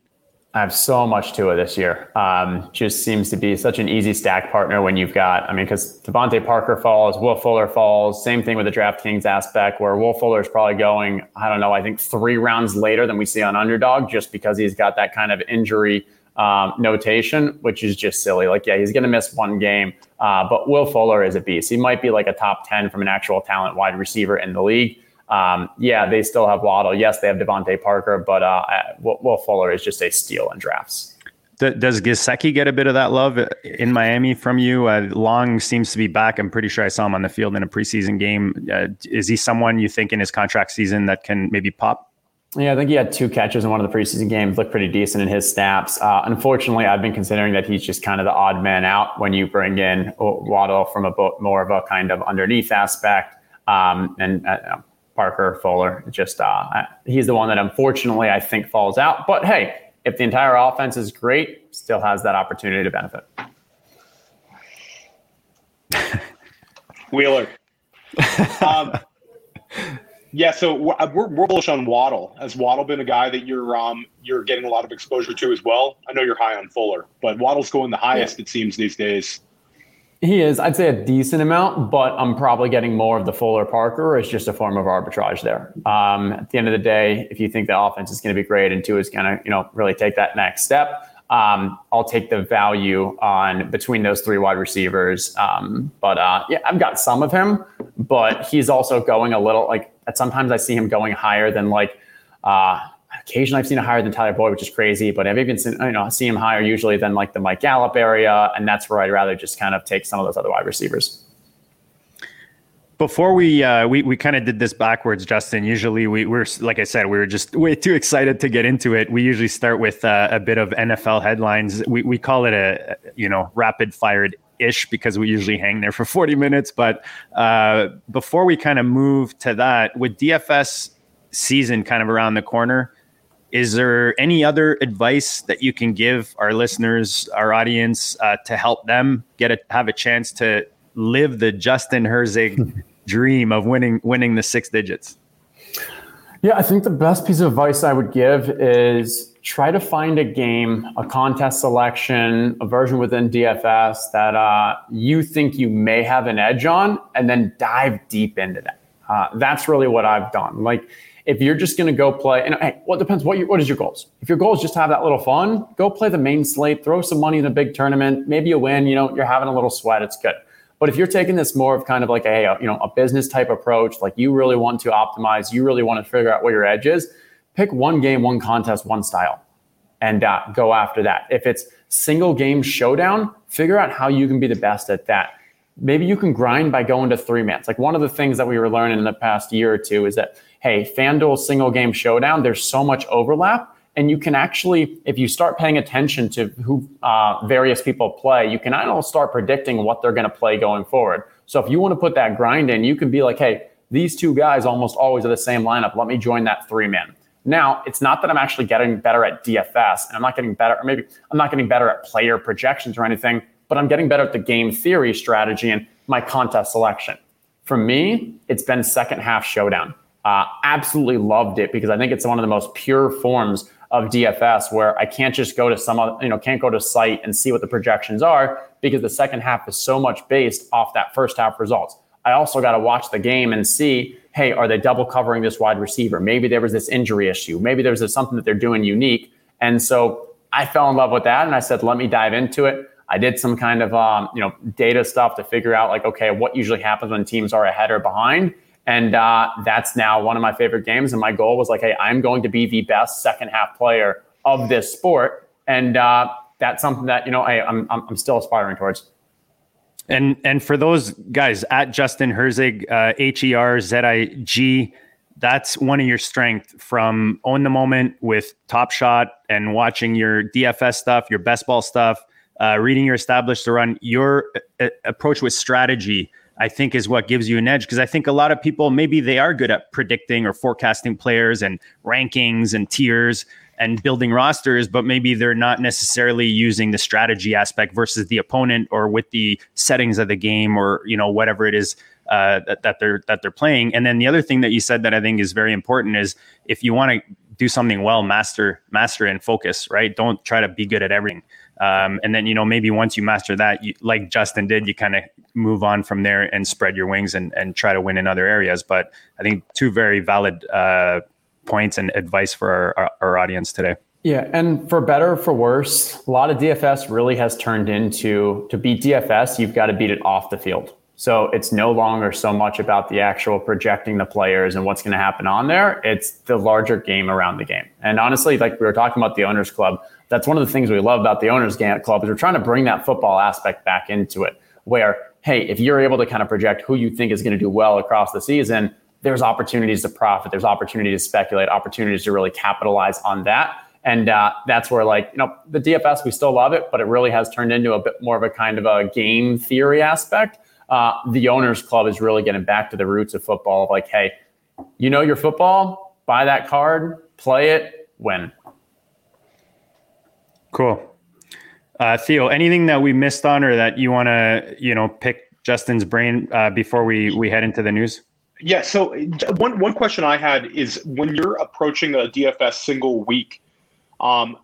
I have so much to it this year. Um, just seems to be such an easy stack partner when you've got, I mean, because DeVante Parker falls, Will Fuller falls. Same thing with the DraftKings aspect, where Will Fuller is probably going, I don't know, I think three rounds later than we see on Underdog, just because he's got that kind of injury um, notation, which is just silly. Like, yeah, he's going to miss one game, uh, but Will Fuller is a beast. He might be like a top 10 from an actual talent wide receiver in the league. Um, yeah, they still have Waddle. Yes, they have DeVante Parker, but uh, Will, Will Fuller is just a steal in drafts. Does Gesicki get a bit of that love in Miami from you? Uh, Long seems to be back. I'm pretty sure I saw him on the field in a preseason game. Uh, is he someone you think in his contract season that can maybe pop? Yeah, I think he had two catches in one of the preseason games. Looked pretty decent in his snaps. Uh, unfortunately, I've been considering that he's just kind of the odd man out when you bring in Waddle from a more of a kind of underneath aspect. Um, and uh, Parker Fuller. Just uh, he's the one that unfortunately I think falls out. But hey, if the entire offense is great, still has that opportunity to benefit. Wheeler. um, yeah, so we're, we're bullish on Waddle. Has Waddle been a guy that you're um, you're getting a lot of exposure to as well? I know you're high on Fuller, but Waddle's going the highest yeah. it seems these days. He is, I'd say, a decent amount, but I'm probably getting more of the Fuller Parker It's just a form of arbitrage there. Um, at the end of the day, if you think the offense is going to be great and Tua is going to, you know, really take that next step, um, I'll take the value on between those three wide receivers. Um, but uh, yeah, I've got some of him, but he's also going a little like. Sometimes I see him going higher than like. Uh, occasionally I've seen it higher than Tyler Boyd, which is crazy, but I've even seen, you know, see him higher usually than like the Mike Gallup area. And that's where I'd rather just kind of take some of those other wide receivers. Before we uh, we we kind of did this backwards, Justin. Usually we we're like I said, we were just way too excited to get into it. We usually start with uh, a bit of NFL headlines. We we call it a you know rapid fired ish because we usually hang there for 40 minutes. But uh, before we kind of move to that, with DFS season kind of around the corner, is there any other advice that you can give our listeners, our audience, uh, to help them get a have a chance to live the Justin Herzig dream of winning winning the six digits? Yeah, I think the best piece of advice I would give is try to find a game, a contest selection, a version within DFS that uh, you think you may have an edge on, and then dive deep into that. Uh, that's really what I've done. Like if you're just going to go play, and hey, well, it depends. What, you, what is your goals? If your goal is just to have that little fun, go play the main slate, throw some money in a big tournament. Maybe you win. You know, you're having a little sweat. It's good. But if you're taking this more of kind of like a you know a business type approach, like you really want to optimize, you really want to figure out what your edge is. Pick one game, one contest, one style, and uh, go after that. If it's single game showdown, figure out how you can be the best at that maybe you can grind by going to three mans. Like one of the things that we were learning in the past year or two is that, hey, FanDuel single game showdown, there's so much overlap. And you can actually, if you start paying attention to who uh, various people play, you can now start predicting what they're going to play going forward. So if you want to put that grind in, you can be like, hey, these two guys almost always are the same lineup. Let me join that three man. Now, it's not that I'm actually getting better at DFS and I'm not getting better, or maybe I'm not getting better at player projections or anything but I'm getting better at the game theory strategy and my contest selection. For me, it's been second half showdown. Uh, absolutely loved it because I think it's one of the most pure forms of DFS where I can't just go to some other, you know, can't go to site and see what the projections are because the second half is so much based off that first half results. I also got to watch the game and see, hey, are they double covering this wide receiver? Maybe there was this injury issue. Maybe there was something that they're doing unique. And so I fell in love with that and I said, let me dive into it. I did some kind of um, you know data stuff to figure out like okay what usually happens when teams are ahead or behind, And uh, that's now one of my favorite games. And my goal was like, hey, I'm going to be the best second half player of this sport. And uh, that's something that, you know, I, I'm, I'm still aspiring towards. And and for those guys at Justin Herzig, uh, H E R Z I G, that's one of your strengths from own the moment with Top Shot and watching your DFS stuff, your best ball stuff, uh, reading your established to run. Your uh, approach with strategy, I think, is what gives you an edge because I think a lot of people maybe they are good at predicting or forecasting players and rankings and tiers and building rosters, but maybe they're not necessarily using the strategy aspect versus the opponent or with the settings of the game or you know whatever it is uh, that, that they're that they're playing. And then the other thing that you said that I think is very important is if you want to do something well, master master and focus. Right, don't try to be good at everything. Um, and then you know maybe once you master that, you, like Justin did, you kind of move on from there and spread your wings and and try to win in other areas. But I think two very valid uh, points and advice for our, our, our audience today. Yeah, and for better for worse, a lot of DFS really has turned into to beat DFS, you've got to beat it off the field. So it's no longer so much about the actual projecting the players and what's going to happen on there. It's the larger game around the game. And honestly, like we were talking about the owners club, that's one of the things we love about the owners club is we're trying to bring that football aspect back into it. Where hey, if you're able to kind of project who you think is going to do well across the season, there's opportunities to profit, there's opportunity to speculate, opportunities to really capitalize on that. And uh, that's where, like, you know, the DFS, we still love it, but it really has turned into a bit more of a kind of a game theory aspect. Uh, the owners club is really getting back to the roots of football of like, hey, you know your football, buy that card, play it, win. Cool. Uh, Theo, anything that we missed on or that you want to, you know, pick Justin's brain uh, before we, we head into the news? Yeah. So one one question I had is when you're approaching a DFS single week, um,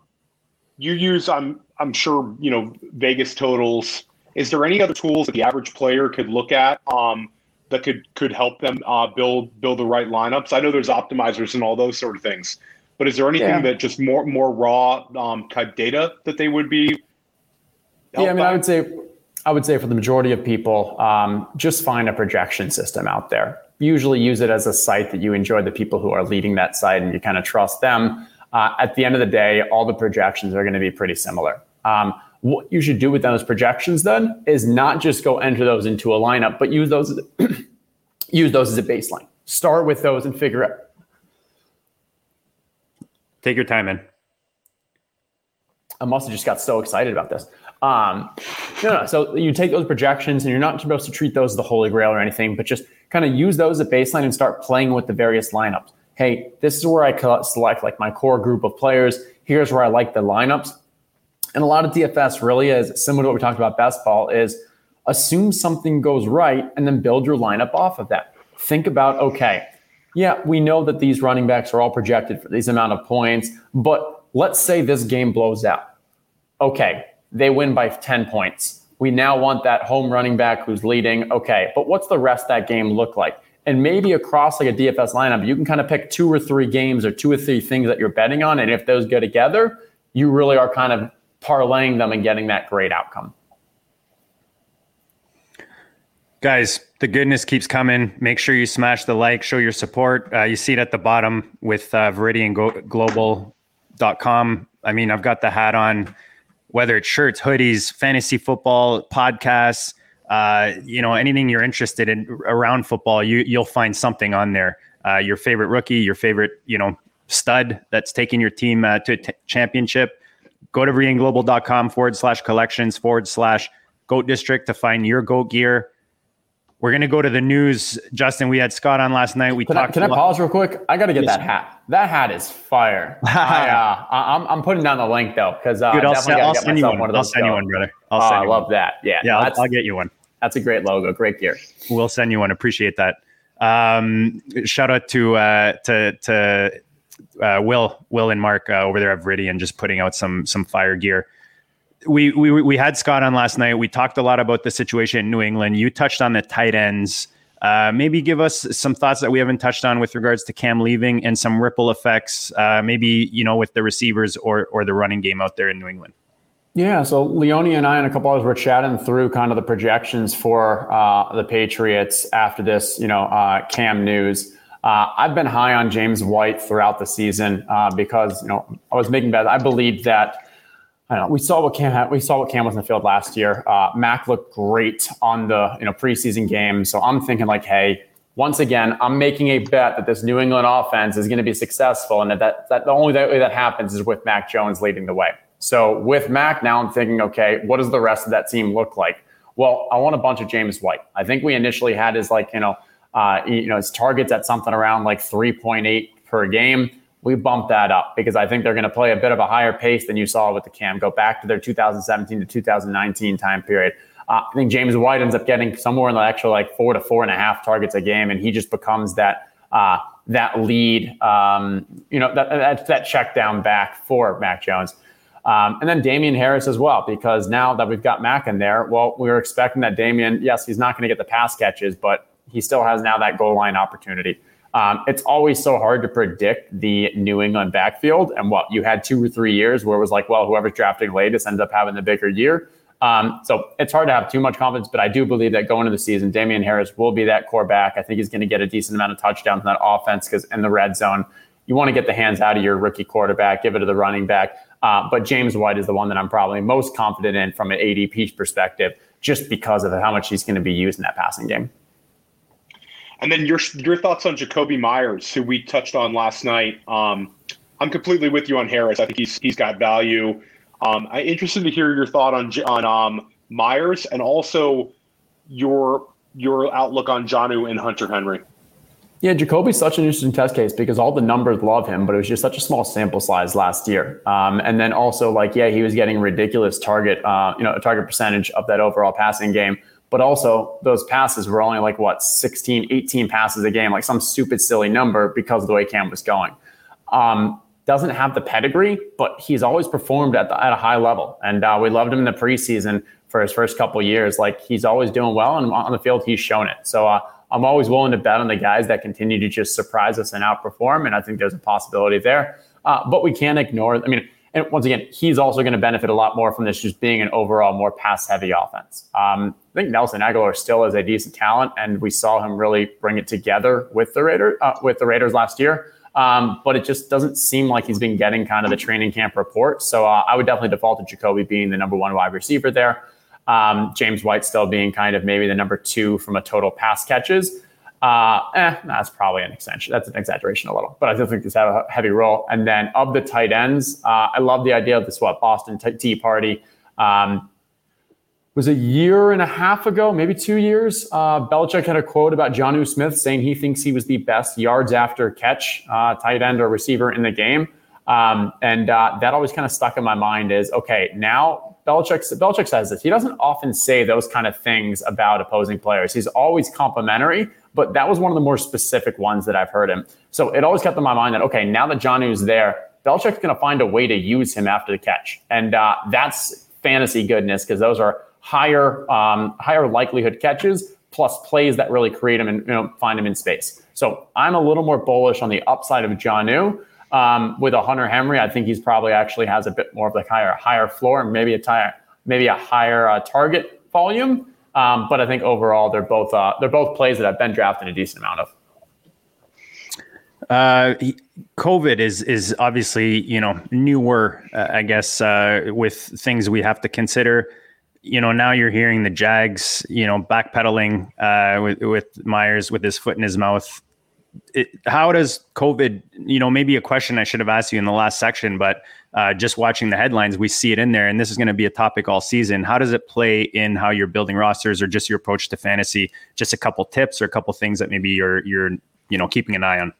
you use I'm I'm sure you know Vegas totals. Is there any other tools that the average player could look at um, that could could help them uh, build build the right lineups? I know there's optimizers and all those sort of things, but is there anything yeah. that just more more raw um, type data that they would be? Yeah, I mean, by? I would say I would say for the majority of people, um, just find a projection system out there usually use it as a site that you enjoy the people who are leading that site and you kind of trust them. Uh, at the end of the day, all the projections are going to be pretty similar. Um, what you should do with those projections then is not just go enter those into a lineup, but use those use those as a baseline. Start with those and figure out. Take your time in. I must have just got so excited about this. Um, no, no. So you take those projections, and you're not supposed to treat those as the holy grail or anything, but just kind of use those as baseline and start playing with the various lineups. Hey, this is where I select like my core group of players. Here's where I like the lineups. And a lot of DFS really is similar to what we talked about best ball is assume something goes right and then build your lineup off of that. Think about, okay, yeah, we know that these running backs are all projected for these amount of points, but let's say this game blows out. Okay, they win by 10 points. We now want that home running back who's leading. Okay, but what's the rest that game look like? And maybe across like a DFS lineup, you can kind of pick two or three games or two or three things that you're betting on. And if those go together, you really are kind of parlaying them and getting that great outcome. Guys, the goodness keeps coming. Make sure you smash the like, show your support. Uh, you see it at the bottom with uh, ViridianGlobal.com. I mean, I've got the hat on whether it's shirts, hoodies, fantasy football, podcasts, uh, you know, anything you're interested in around football, you you'll find something on there. Uh, your favorite rookie, your favorite, you know, stud that's taking your team uh, to a t- championship. Go to ViridianGlobal.com forward slash collections forward slash goat district to find your goat gear. We're gonna go to the news, Justin. We had Scott on last night. We can talked. I, can I pause real quick? I got to get yes. that hat. That hat is fire. I, uh, I'm, I'm putting down the link though because uh, Dude, I'll, send, I'll send you one. one I'll send you one, brother. I'll oh, send I love that. Yeah, yeah. I'll, I'll, get you one. That's a great logo. Great gear. We'll send you one. Appreciate that. Um, shout out to uh, to to uh, Will Will and Mark uh, over there at Viridian just putting out some some fire gear we, we we had Scott on last night. We talked a lot about the situation in New England. You touched on the tight ends. Uh, maybe give us some thoughts that we haven't touched on with regards to Cam leaving and some ripple effects, uh, maybe you know with the receivers or or the running game out there in New England. Yeah, so Leone and I and a couple others were chatting through kind of the projections for uh, the Patriots after this, you know, uh, Cam news. Uh, I've been high on James White throughout the season uh, because you know I was making bets. I believed that. I don't know. We saw what Cam we saw what Cam was in the field last year. Uh, Mac looked great on the you know preseason game, so I'm thinking like, hey, once again, I'm making a bet that this New England offense is going to be successful, and that, that, that the only way that happens is with Mac Jones leading the way. So with Mac, now I'm thinking, okay, what does the rest of that team look like? Well, I want a bunch of James White. I think we initially had his like, you know, uh, you know, his targets at something around like 3.8 per game. We bumped that up because I think they're going to play a bit of a higher pace than you saw with the Cam. Go back to their 2017 to 2019 time period. Uh, I think James White ends up getting somewhere in the actual like four to four and a half targets a game, and he just becomes that uh, that lead, um, you know, that, that that check down back for Mac Jones. Um, and then Damien Harris as well, because now that we've got Mac in there, well, we were expecting that Damien, yes, he's not going to get the pass catches, but he still has now that goal line opportunity. Um, it's always so hard to predict the New England backfield. And what you had two or three years where it was like, well, whoever's drafting latest ends up having the bigger year. Um, so it's hard to have too much confidence, but I do believe that going into the season, Damien Harris will be that core back. I think he's going to get a decent amount of touchdowns in that offense because in the red zone, you want to get the hands out of your rookie quarterback, give it to the running back. Uh, but James White is the one that I'm probably most confident in from an ADP perspective, just because of how much he's going to be used in that passing game. And then your your thoughts on Jakobi Myers, who we touched on last night. Um, I'm completely with you on Harris. I think he's he's got value. Um, I'm interested to hear your thought on on um, Myers and also your your outlook on Jonnu and Hunter Henry. Yeah, Jakobi's such an interesting test case because all the numbers love him, but it was just such a small sample size last year. Um, and then also, like, yeah, he was getting ridiculous target, uh, you know, a target percentage of that overall passing game. But also, those passes were only like what 16, 18 passes a game, like some stupid, silly number because of the way Cam was going. Um, doesn't have the pedigree, but he's always performed at, the, at a high level. And uh, we loved him in the preseason for his first couple years. Like he's always doing well, and on the field, he's shown it. So uh, I'm always willing to bet on the guys that continue to just surprise us and outperform. And I think there's a possibility there. Uh, but we can't ignore, I mean, and once again, he's also going to benefit a lot more from this just being an overall more pass heavy offense. Um, I think Nelson Agholor still is a decent talent, and we saw him really bring it together with the Raiders uh, with the Raiders last year. Um, but it just doesn't seem like he's been getting kind of the training camp report. So uh, I would definitely default to Jakobi being the number one wide receiver there. Um, James White still being kind of maybe the number two from a total pass catches. Uh, eh, that's probably an extension. That's an exaggeration a little, but I still think he's have a heavy role. And then of the tight ends, uh, I love the idea of this what Boston Tea Party. Um, was a year and a half ago, maybe two years. Uh, Belichick had a quote about Jonnu Smith saying he thinks he was the best yards after catch uh, tight end or receiver in the game. Um, and uh, that always kind of stuck in my mind is okay, now Belichick, Belichick says this. He doesn't often say those kind of things about opposing players. He's always complimentary, but that was one of the more specific ones that I've heard him. So it always kept in my mind that, okay, now that Jonnu's there, Belichick's going to find a way to use him after the catch. And uh, that's fantasy goodness because those are higher, um, higher likelihood catches plus plays that really create him and you know, find him in space. So I'm a little more bullish on the upside of Jonnu. Um, with a Hunter Henry, I think he's probably actually has a bit more of like higher higher floor and maybe a tire, maybe a higher uh, target volume. Um, but I think overall they're both uh, they're both plays that I've been drafting a decent amount of. Uh, COVID is is obviously you know newer, uh, I guess, uh, with things we have to consider. You know, now you're hearing the Jags, you know, backpedaling uh, with with Meyers with his foot in his mouth it, how does COVID, you know, maybe a question I should have asked you in the last section, but uh, just watching the headlines, we see it in there, and this is going to be a topic all season. How does it play in how you're building rosters, or just your approach to fantasy? Just a couple tips or a couple things that maybe you're you're you know keeping an eye on.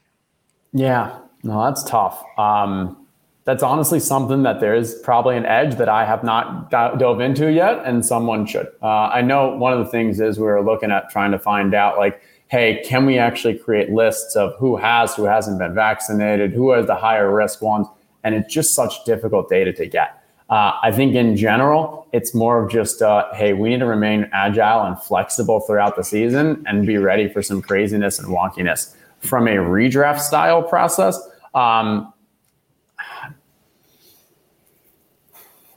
Yeah, no, that's tough. Um, that's honestly something that there is probably an edge that I have not dove into yet, and someone should. Uh, I know one of the things is we are looking at trying to find out like hey, can we actually create lists of who has, who hasn't been vaccinated, who has the higher risk ones? And it's just such difficult data to get. Uh, I think in general, it's more of just, uh, hey, we need to remain agile and flexible throughout the season and be ready for some craziness and wonkiness. From a redraft style process, um,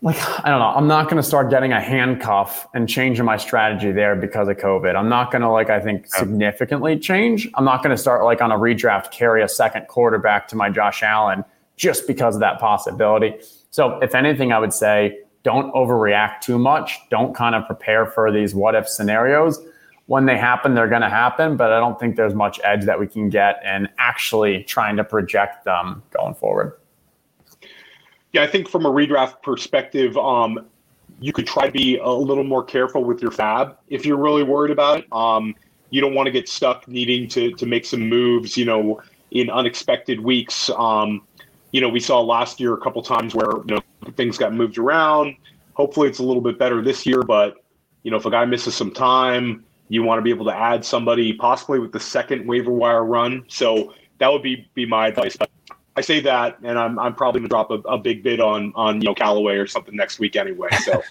like I don't know. I'm not going to start getting a handcuff and changing my strategy there because of COVID. I'm not going to like I think significantly change. I'm not going to start like on a redraft carry a second quarterback to my Josh Allen just because of that possibility. So if anything, I would say don't overreact too much. Don't kind of prepare for these what if scenarios. When they happen, they're going to happen, but I don't think there's much edge that we can get in actually trying to project them going forward. Yeah, I think from a redraft perspective, um, you could try to be a little more careful with your fab if you're really worried about it. Um, you don't want to get stuck needing to to make some moves, you know, in unexpected weeks. Um, you know, we saw last year a couple times where you know things got moved around. Hopefully, it's a little bit better this year. But you know, if a guy misses some time, you want to be able to add somebody possibly with the second waiver wire run. So that would be be my advice. But I say that, and I'm I'm probably gonna drop a, a big bid on on you know Callaway or something next week anyway. So.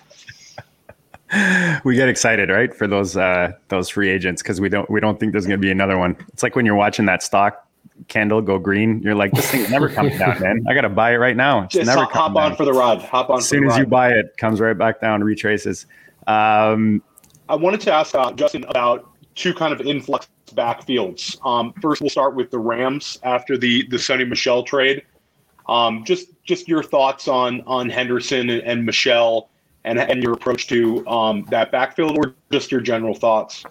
we get excited, right, for those uh, those free agents because we don't we don't think there's going to be another one. It's like when you're watching that stock candle go green, you're like, this thing never comes down, man. I got to buy it right now. It's Just never hop, hop on for the ride. Hop on. As soon as ride. you buy it, comes right back down, retraces. Um, I wanted to ask uh, Justin about two kind of influx backfields. Um, first, we'll start with the Rams after the the Sony Michel trade. Um, just just your thoughts on on Henderson and, and Michel and and your approach to um, that backfield, or just your general thoughts.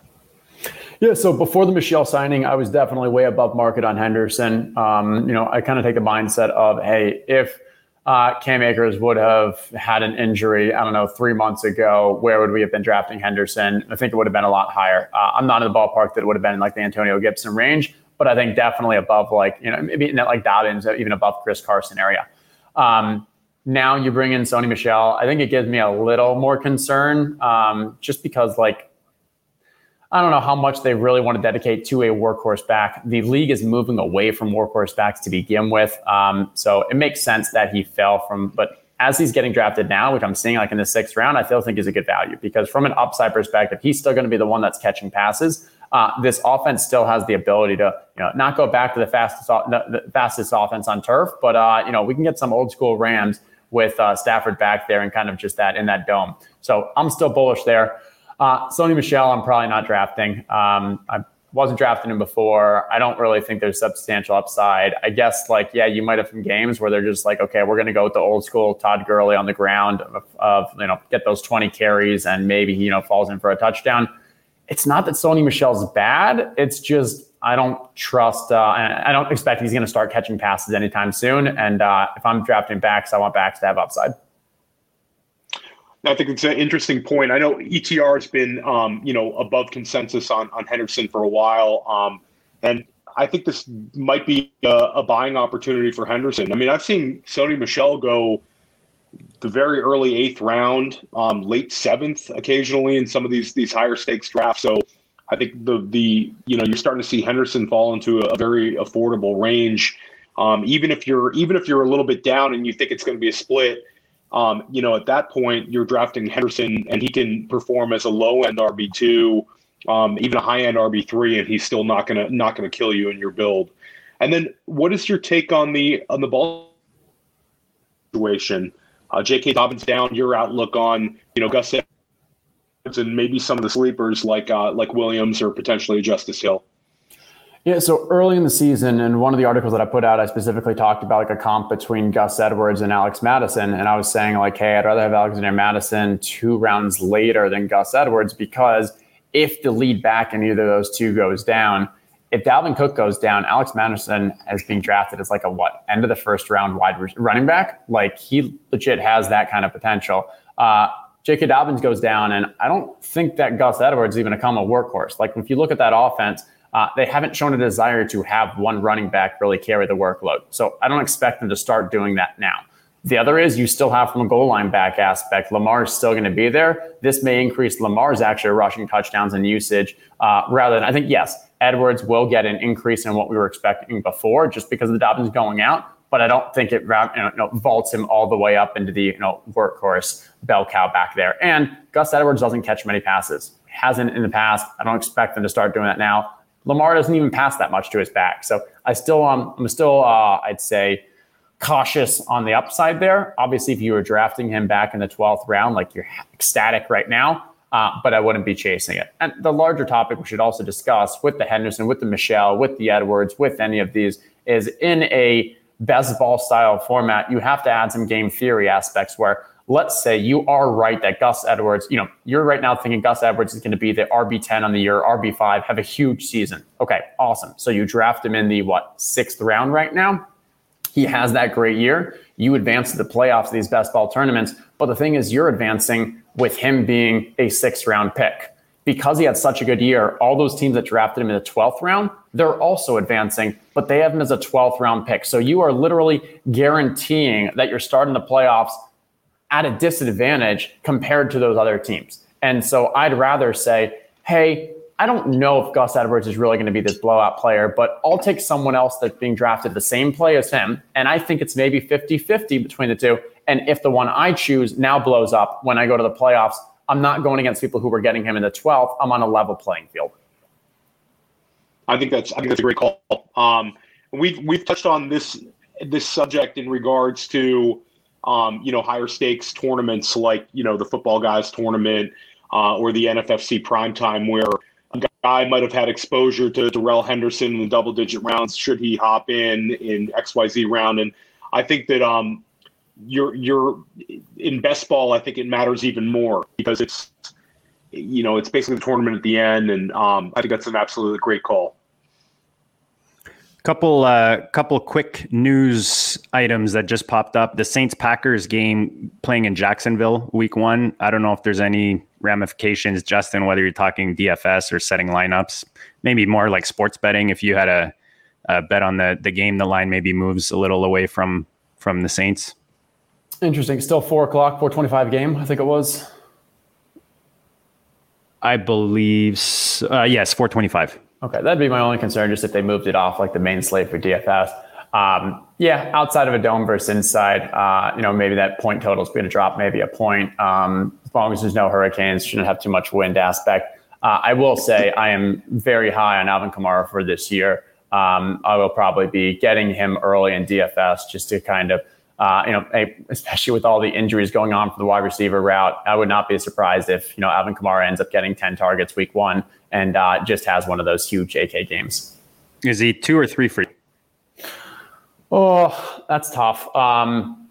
Yeah, so before the Michel signing, I was definitely way above market on Henderson. Um, you know, I kind of take the mindset of, hey, if uh, Cam Akers would have had an injury, I don't know, three months ago, where would we have been drafting Henderson? I think it would have been a lot higher. Uh, I'm not in the ballpark that it would have been in like the Antonio Gibson range, but I think definitely above like, you know, maybe not like Dobbins, even above Chris Carson area. Um, now you bring in Sony Michel. I think it gives me a little more concern um, just because like I don't know how much they really want to dedicate to a workhorse back. The league is moving away from workhorse backs to begin with. Um, so it makes sense that he fell from, but as he's getting drafted now, which I'm seeing like in the sixth round, I still think is a good value because from an upside perspective, he's still going to be the one that's catching passes. Uh, this offense still has the ability to, you know, not go back to the fastest, the fastest offense on turf, but uh, you know, we can get some old school Rams with uh, Stafford back there and kind of just that in that dome. So I'm still bullish there. Uh, Sony Michel, I'm probably not drafting. Um, I wasn't drafting him before. I don't really think there's substantial upside. I guess, like, yeah, you might have some games where they're just like, okay, we're going to go with the old school Todd Gurley on the ground of, of, you know, get those 20 carries and maybe you know, falls in for a touchdown. It's not that Sony Michel's bad. It's just, I don't trust, uh, I don't expect he's going to start catching passes anytime soon. And uh, if I'm drafting backs, I want backs to have upside. I think it's an interesting point. I know ETR has been, um, you know, above consensus on, on Henderson for a while. Um, and I think this might be a, a, buying opportunity for Henderson. I mean, I've seen Sony Michel go the very early eighth round, um, late seventh, occasionally in some of these these higher stakes drafts. So I think the the you know you're starting to see Henderson fall into a, a very affordable range. Um, even if you're even if you're a little bit down and you think it's going to be a split, um, you know, at that point, you're drafting Henderson, and he can perform as a low end RB two, um, even a high end RB three, and he's still not gonna not gonna kill you in your build. And then, what is your take on the on the ball situation? Uh, J.K. Dobbins down. Your outlook on you know Gus and maybe some of the sleepers like uh, like Williams or potentially Justice Hill. Yeah, so early in the season, and one of the articles that I put out, I specifically talked about like a comp between Gus Edwards and Alex Mattison. and I was saying like, hey, I'd rather have Alexander Mattison two rounds later than Gus Edwards because if the lead back in either of those two goes down, if Dalvin Cook goes down, Alex Mattison is being drafted as like a what end of the first round wide running back. Like he legit has that kind of potential. Uh, J.K. Dobbins goes down, and I don't think that Gus Edwards is even to come a workhorse. Like if you look at that offense uh, they haven't shown a desire to have one running back really carry the workload. So I don't expect them to start doing that now. The other is you still have from a goal line back aspect, Lamar is still going to be there. This may increase Lamar's actually rushing touchdowns and usage uh, rather than, I think, yes, Edwards will get an increase in what we were expecting before just because of the Dobbins going out. But I don't think it you know, vaults him all the way up into the you know, workhorse bell cow back there. And Gus Edwards doesn't catch many passes. Hasn't in the past. I don't expect them to start doing that now. Lamar doesn't even pass that much to his back. So I still, um, I'm still, uh, I'd say, cautious on the upside there. Obviously, if you were drafting him back in the 12th round, like you're ecstatic right now, uh, but I wouldn't be chasing it. And the larger topic we should also discuss with the Henderson, with the Michel, with the Edwards, with any of these is in a best ball style format, you have to add some game theory aspects where let's say you are right that Gus Edwards, you know, you're right now thinking Gus Edwards is going to be the RB10 on the year, RB5, have a huge season. Okay, awesome. So you draft him in the what, sixth round right now? He has that great year. You advance to the playoffs of these best ball tournaments. But the thing is, you're advancing with him being a sixth round pick. Because he had such a good year, all those teams that drafted him in the 12th round, they're also advancing, but they have him as a 12th round pick. So you are literally guaranteeing that you're starting the playoffs at a disadvantage compared to those other teams. And so I'd rather say, hey, I don't know if Gus Edwards is really going to be this blowout player, but I'll take someone else that's being drafted the same play as him. And I think it's maybe 50 50 between the two. And if the one I choose now blows up when I go to the playoffs, I'm not going against people who were getting him in the 12th. I'm on a level playing field. I think that's I think that's a great call. Um, we've we've touched on this this subject in regards to um, you know, higher stakes tournaments like, you know, the football guys tournament uh, or the NFFC primetime where a guy might have had exposure to Darrell Henderson in the double digit rounds should he hop in in XYZ round. And I think that um, you're, you're in best ball, I think it matters even more because it's, you know, it's basically the tournament at the end. And um, I think that's an absolutely great call. Couple uh, couple quick news items that just popped up. The Saints Packers game playing in Jacksonville week one. I don't know if there's any ramifications, Justin, whether you're talking DFS or setting lineups. Maybe more like sports betting. If you had a, a bet on the the game, the line maybe moves a little away from from the Saints. Interesting. Still four o'clock, four twenty-five game. I think it was. I believe. Uh, yes, four twenty-five. Okay, that'd be my only concern, just if they moved it off like the main slate for DFS. Um, yeah, outside of a dome versus inside, uh, you know, maybe that point total is going to drop maybe a point. Um, as long as there's no hurricanes, shouldn't have too much wind aspect. Uh, I will say I am very high on Alvin Kamara for this year. Um, I will probably be getting him early in DFS just to kind of, uh, you know, especially with all the injuries going on for the wide receiver route. I would not be surprised if you know Alvin Kamara ends up getting ten targets week one and uh, just has one of those huge AK games. Is he two or three for you? Oh, that's tough. Um,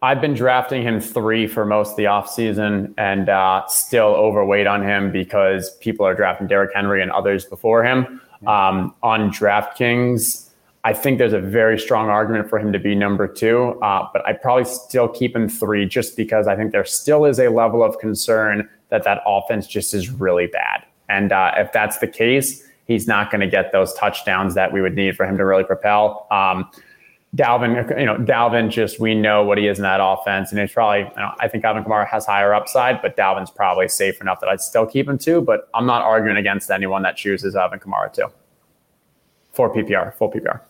I've been drafting him three for most of the offseason and uh, still overweight on him because people are drafting Derrick Henry and others before him. Um, on DraftKings, I think there's a very strong argument for him to be number two, uh, but I probably still keep him three just because I think there still is a level of concern that that offense just is really bad. And uh, if that's the case, he's not going to get those touchdowns that we would need for him to really propel. Um, Dalvin, you know, Dalvin just we know what he is in that offense, and it's probably. You know, I think Alvin Kamara has higher upside, but Dalvin's probably safe enough that I'd still keep him too. But I'm not arguing against anyone that chooses Alvin Kamara too. For PPR, full PPR.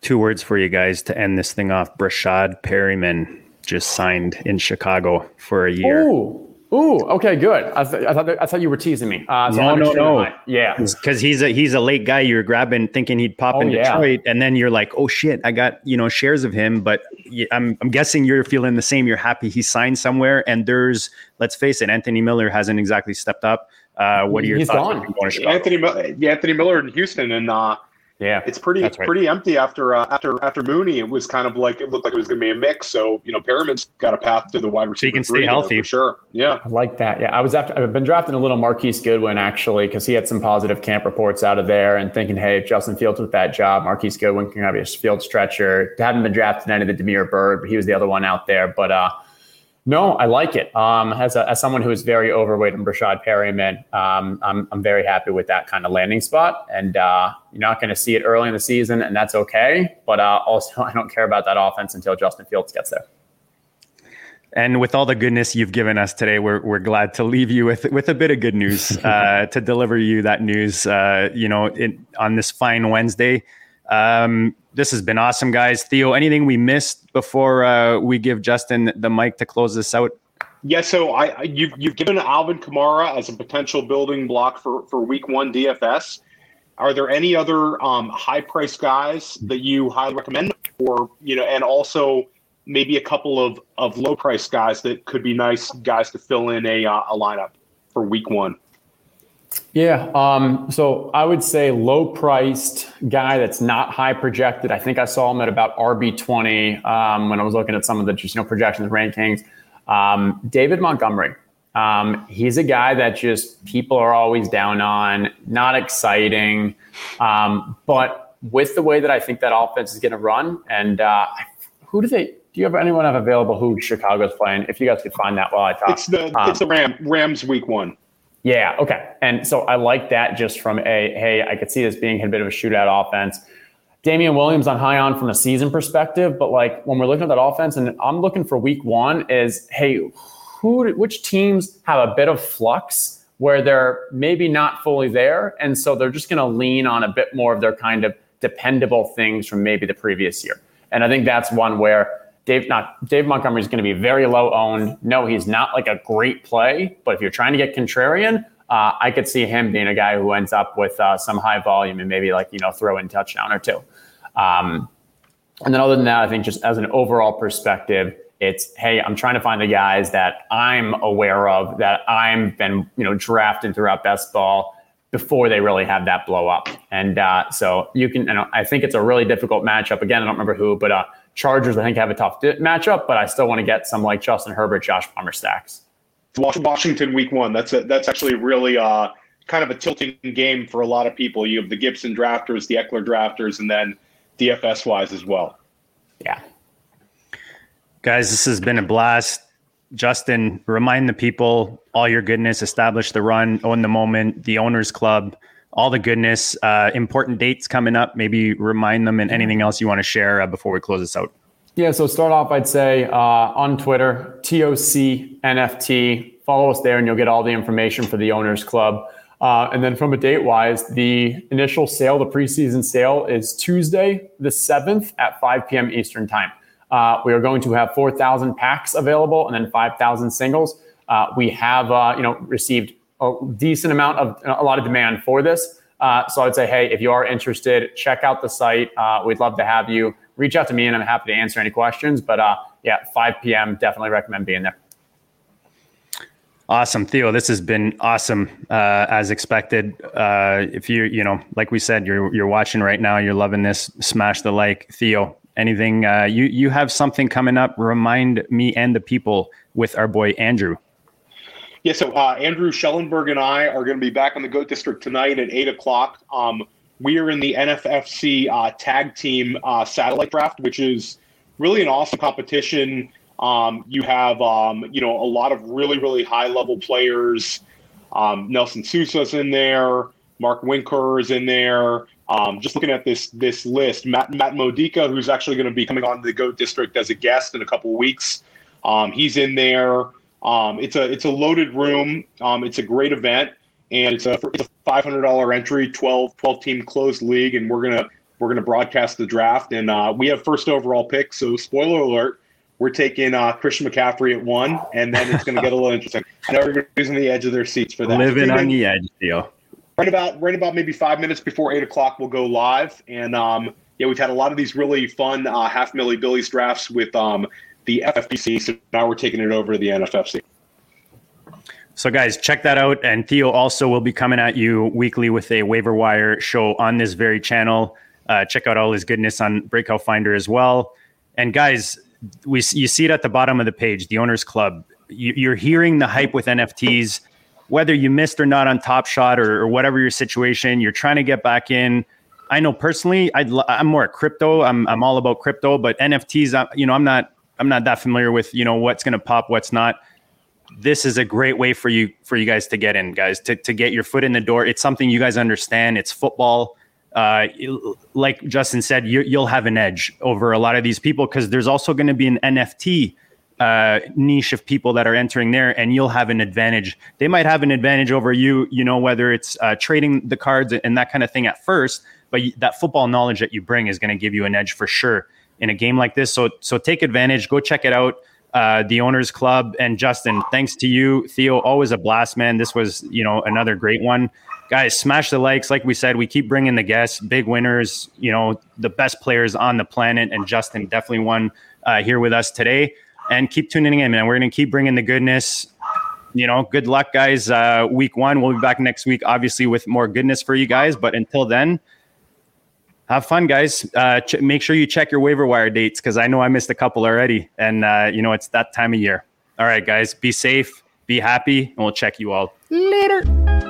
Two words for you guys to end this thing off. Breshad Perriman just signed in Chicago for a year. Ooh. Ooh, okay, good. I, th- I, thought I thought you were teasing me. Uh, so no, no, no. Yeah, because he's a he's a late guy. You're grabbing, thinking he'd pop oh, in Detroit, yeah. and then you're like, oh shit, I got you know shares of him. But I'm I'm guessing you're feeling the same. You're happy he signed somewhere, and there's let's face it, Anthony Miller hasn't exactly stepped up. Uh, what are your he's thoughts? Gone. Anthony Anthony Miller in Houston, and uh, yeah, it's pretty right. pretty empty after uh, after after Mooney. It was kind of like it looked like it was going to be a mix. So you know, Perriman's got a path to the wide receiver. So he can stay healthy for sure. Yeah, I like that. Yeah, I was after. I've been drafting a little Marquise Goodwin actually because he had some positive camp reports out of there, and thinking, hey, if Justin Fields with that job, Marquise Goodwin can have a field stretcher. Hadn't been drafted any of the Damiere Byrd, but he was the other one out there. But uh, no, I like it. Um, as, a, as someone who is very overweight and Breshad Perriman, um, I'm, I'm very happy with that kind of landing spot. And uh, you're not going to see it early in the season, and that's okay. But uh, also, I don't care about that offense until Justin Fields gets there. And with all the goodness you've given us today, we're, we're glad to leave you with with a bit of good news uh, to deliver you that news. Uh, you know, in, on this fine Wednesday. Um, this has been awesome, guys. Theo, anything we missed before uh, we give Justin the mic to close this out? Yeah, so I you've you've given Alvin Kamara as a potential building block for for Week One DFS. Are there any other um, high price guys that you highly recommend? or you know, and also maybe a couple of of low price guys that could be nice guys to fill in a uh, a lineup for week one. Yeah. Um, so I would say low priced guy that's not high projected. I think I saw him at about RB20 um, when I was looking at some of the just, you know, projections rankings. Um, David Montgomery. Um, he's a guy that just people are always down on, not exciting. Um, but with the way that I think that offense is going to run, and uh, who do they? Do you have anyone have available who Chicago's playing? If you guys could find that while I talk, it's the it's the Ram Rams week one. Yeah. Okay. And so I like that just from a hey, I could see this being a bit of a shootout offense. Damien Williams on high on from a season perspective, but like when we're looking at that offense, and I'm looking for week one is hey, who which teams have a bit of flux where they're maybe not fully there, and so they're just going to lean on a bit more of their kind of dependable things from maybe the previous year. And I think that's one where Dave, not Dave Montgomery is going to be very low owned. No, he's not like a great play, but if you're trying to get contrarian, uh, I could see him being a guy who ends up with uh, some high volume and maybe like you know throw in touchdown or two. Um, and then other than that, I think just as an overall perspective, it's hey, I'm trying to find the guys that I'm aware of that I'm been you know drafted throughout best ball before they really have that blow up. And uh, so you can, and I think it's a really difficult matchup. Again, I don't remember who, but uh, Chargers, I think, have a tough di- matchup, but I still want to get some like Justin Herbert, Josh Palmer stacks. Washington week one. That's a, that's actually really uh, kind of a tilting game for a lot of people. You have the Gibson drafters, the Ekeler drafters, and then DFS wise as well. Yeah. Guys, this has been a blast. Justin, remind the people all your goodness, establish the run, own the moment, the owners club all the goodness. Uh, important dates coming up. Maybe remind them and anything else you want to share uh, before we close this out. Yeah, so start off, I'd say uh, on Twitter, TOC NFT. Follow us there, and you'll get all the information for the Owners Club. Uh, and then from a date wise, the initial sale, the preseason sale, is Tuesday, the 7th at 5 p.m. Eastern Time. Uh, we are going to have 4,000 packs available and then 5,000 singles. Uh, we have, uh, you know, received a decent amount of a lot of demand for this. Uh, so I'd say, hey, if you are interested, check out the site. Uh, we'd love to have you. Reach out to me, and I'm happy to answer any questions. But uh, yeah, 5 p.m. Definitely recommend being there. Awesome, Theo. This has been awesome uh, as expected. Uh, if you, you know, like we said, you're you're watching right now. You're loving this. Smash the like, Theo. Anything uh, you you have something coming up? Remind me and the people with our boy Andrew. Yeah, so uh, Andrew Schellenberg and I are going to be back on the Goat District tonight at 8 o'clock. Um, we are in the NFFC uh, tag team uh, satellite draft, which is really an awesome competition. Um, you have, um, you know, a lot of really, really high level players. Um, Nelson Sousa's in there. Mark Winker is in there. Um, just looking at this this list, Matt, Matt Modica, who's actually going to be coming on the Goat District as a guest in a couple weeks, um, he's in there. Um, it's a it's a loaded room. Um, it's a great event, and it's a it's a five hundred dollar entry, 12, 12 team closed league, and we're gonna we're gonna broadcast the draft, and uh, we have first overall pick. So spoiler alert, we're taking uh, Christian McCaffrey at one, and then it's gonna get a little interesting. I know everybody's on the edge of their seats for that. Living on the edge, Theo. Right about right about maybe five minutes before eight o'clock, we'll go live, and um, yeah, we've had a lot of these really fun uh, half milli Billy's drafts with um, the FFPC. So now we're taking it over to the NFFC. So, guys, check that out. And Theo also will be coming at you weekly with a waiver wire show on this very channel. Uh, check out all his goodness on Breakout Finder as well. And guys, we you see it at the bottom of the page, the Owners Club. You, are hearing the hype with NFTs, whether you missed or not on Top Shot or, or whatever your situation. You're trying to get back in. I know personally, i am more crypto. I'm I'm all about crypto, but NFTs, I, you know, I'm not I'm not that familiar with you know what's going to pop, what's not. This is a great way for you for you guys to get in, guys, to to get your foot in the door. It's something you guys understand. It's football. Uh, like Justin said, you, will have an edge over a lot of these people because there's also going to be an NFT uh, niche of people that are entering there, and you'll have an advantage. They might have an advantage over you, you know, whether it's uh, trading the cards and that kind of thing at first, but that football knowledge that you bring is going to give you an edge for sure in a game like this. So so take advantage. Go check it out. uh, the owners club, and Justin. Thanks to you, Theo. Always a blast, man. This was you know another great one. Guys, smash the likes. Like we said, we keep bringing the guests, big winners. You know the best players on the planet, and Justin definitely won uh, here with us today. And keep tuning in, man. We're gonna keep bringing the goodness you know, good luck, guys. Uh, week one, we'll be back next week, obviously, with more goodness for you guys. But until then, have fun, guys. Uh, ch- make sure you check your waiver wire dates because I know I missed a couple already. And, uh, you know, it's that time of year. All right, guys, be safe, be happy, and we'll check you all later.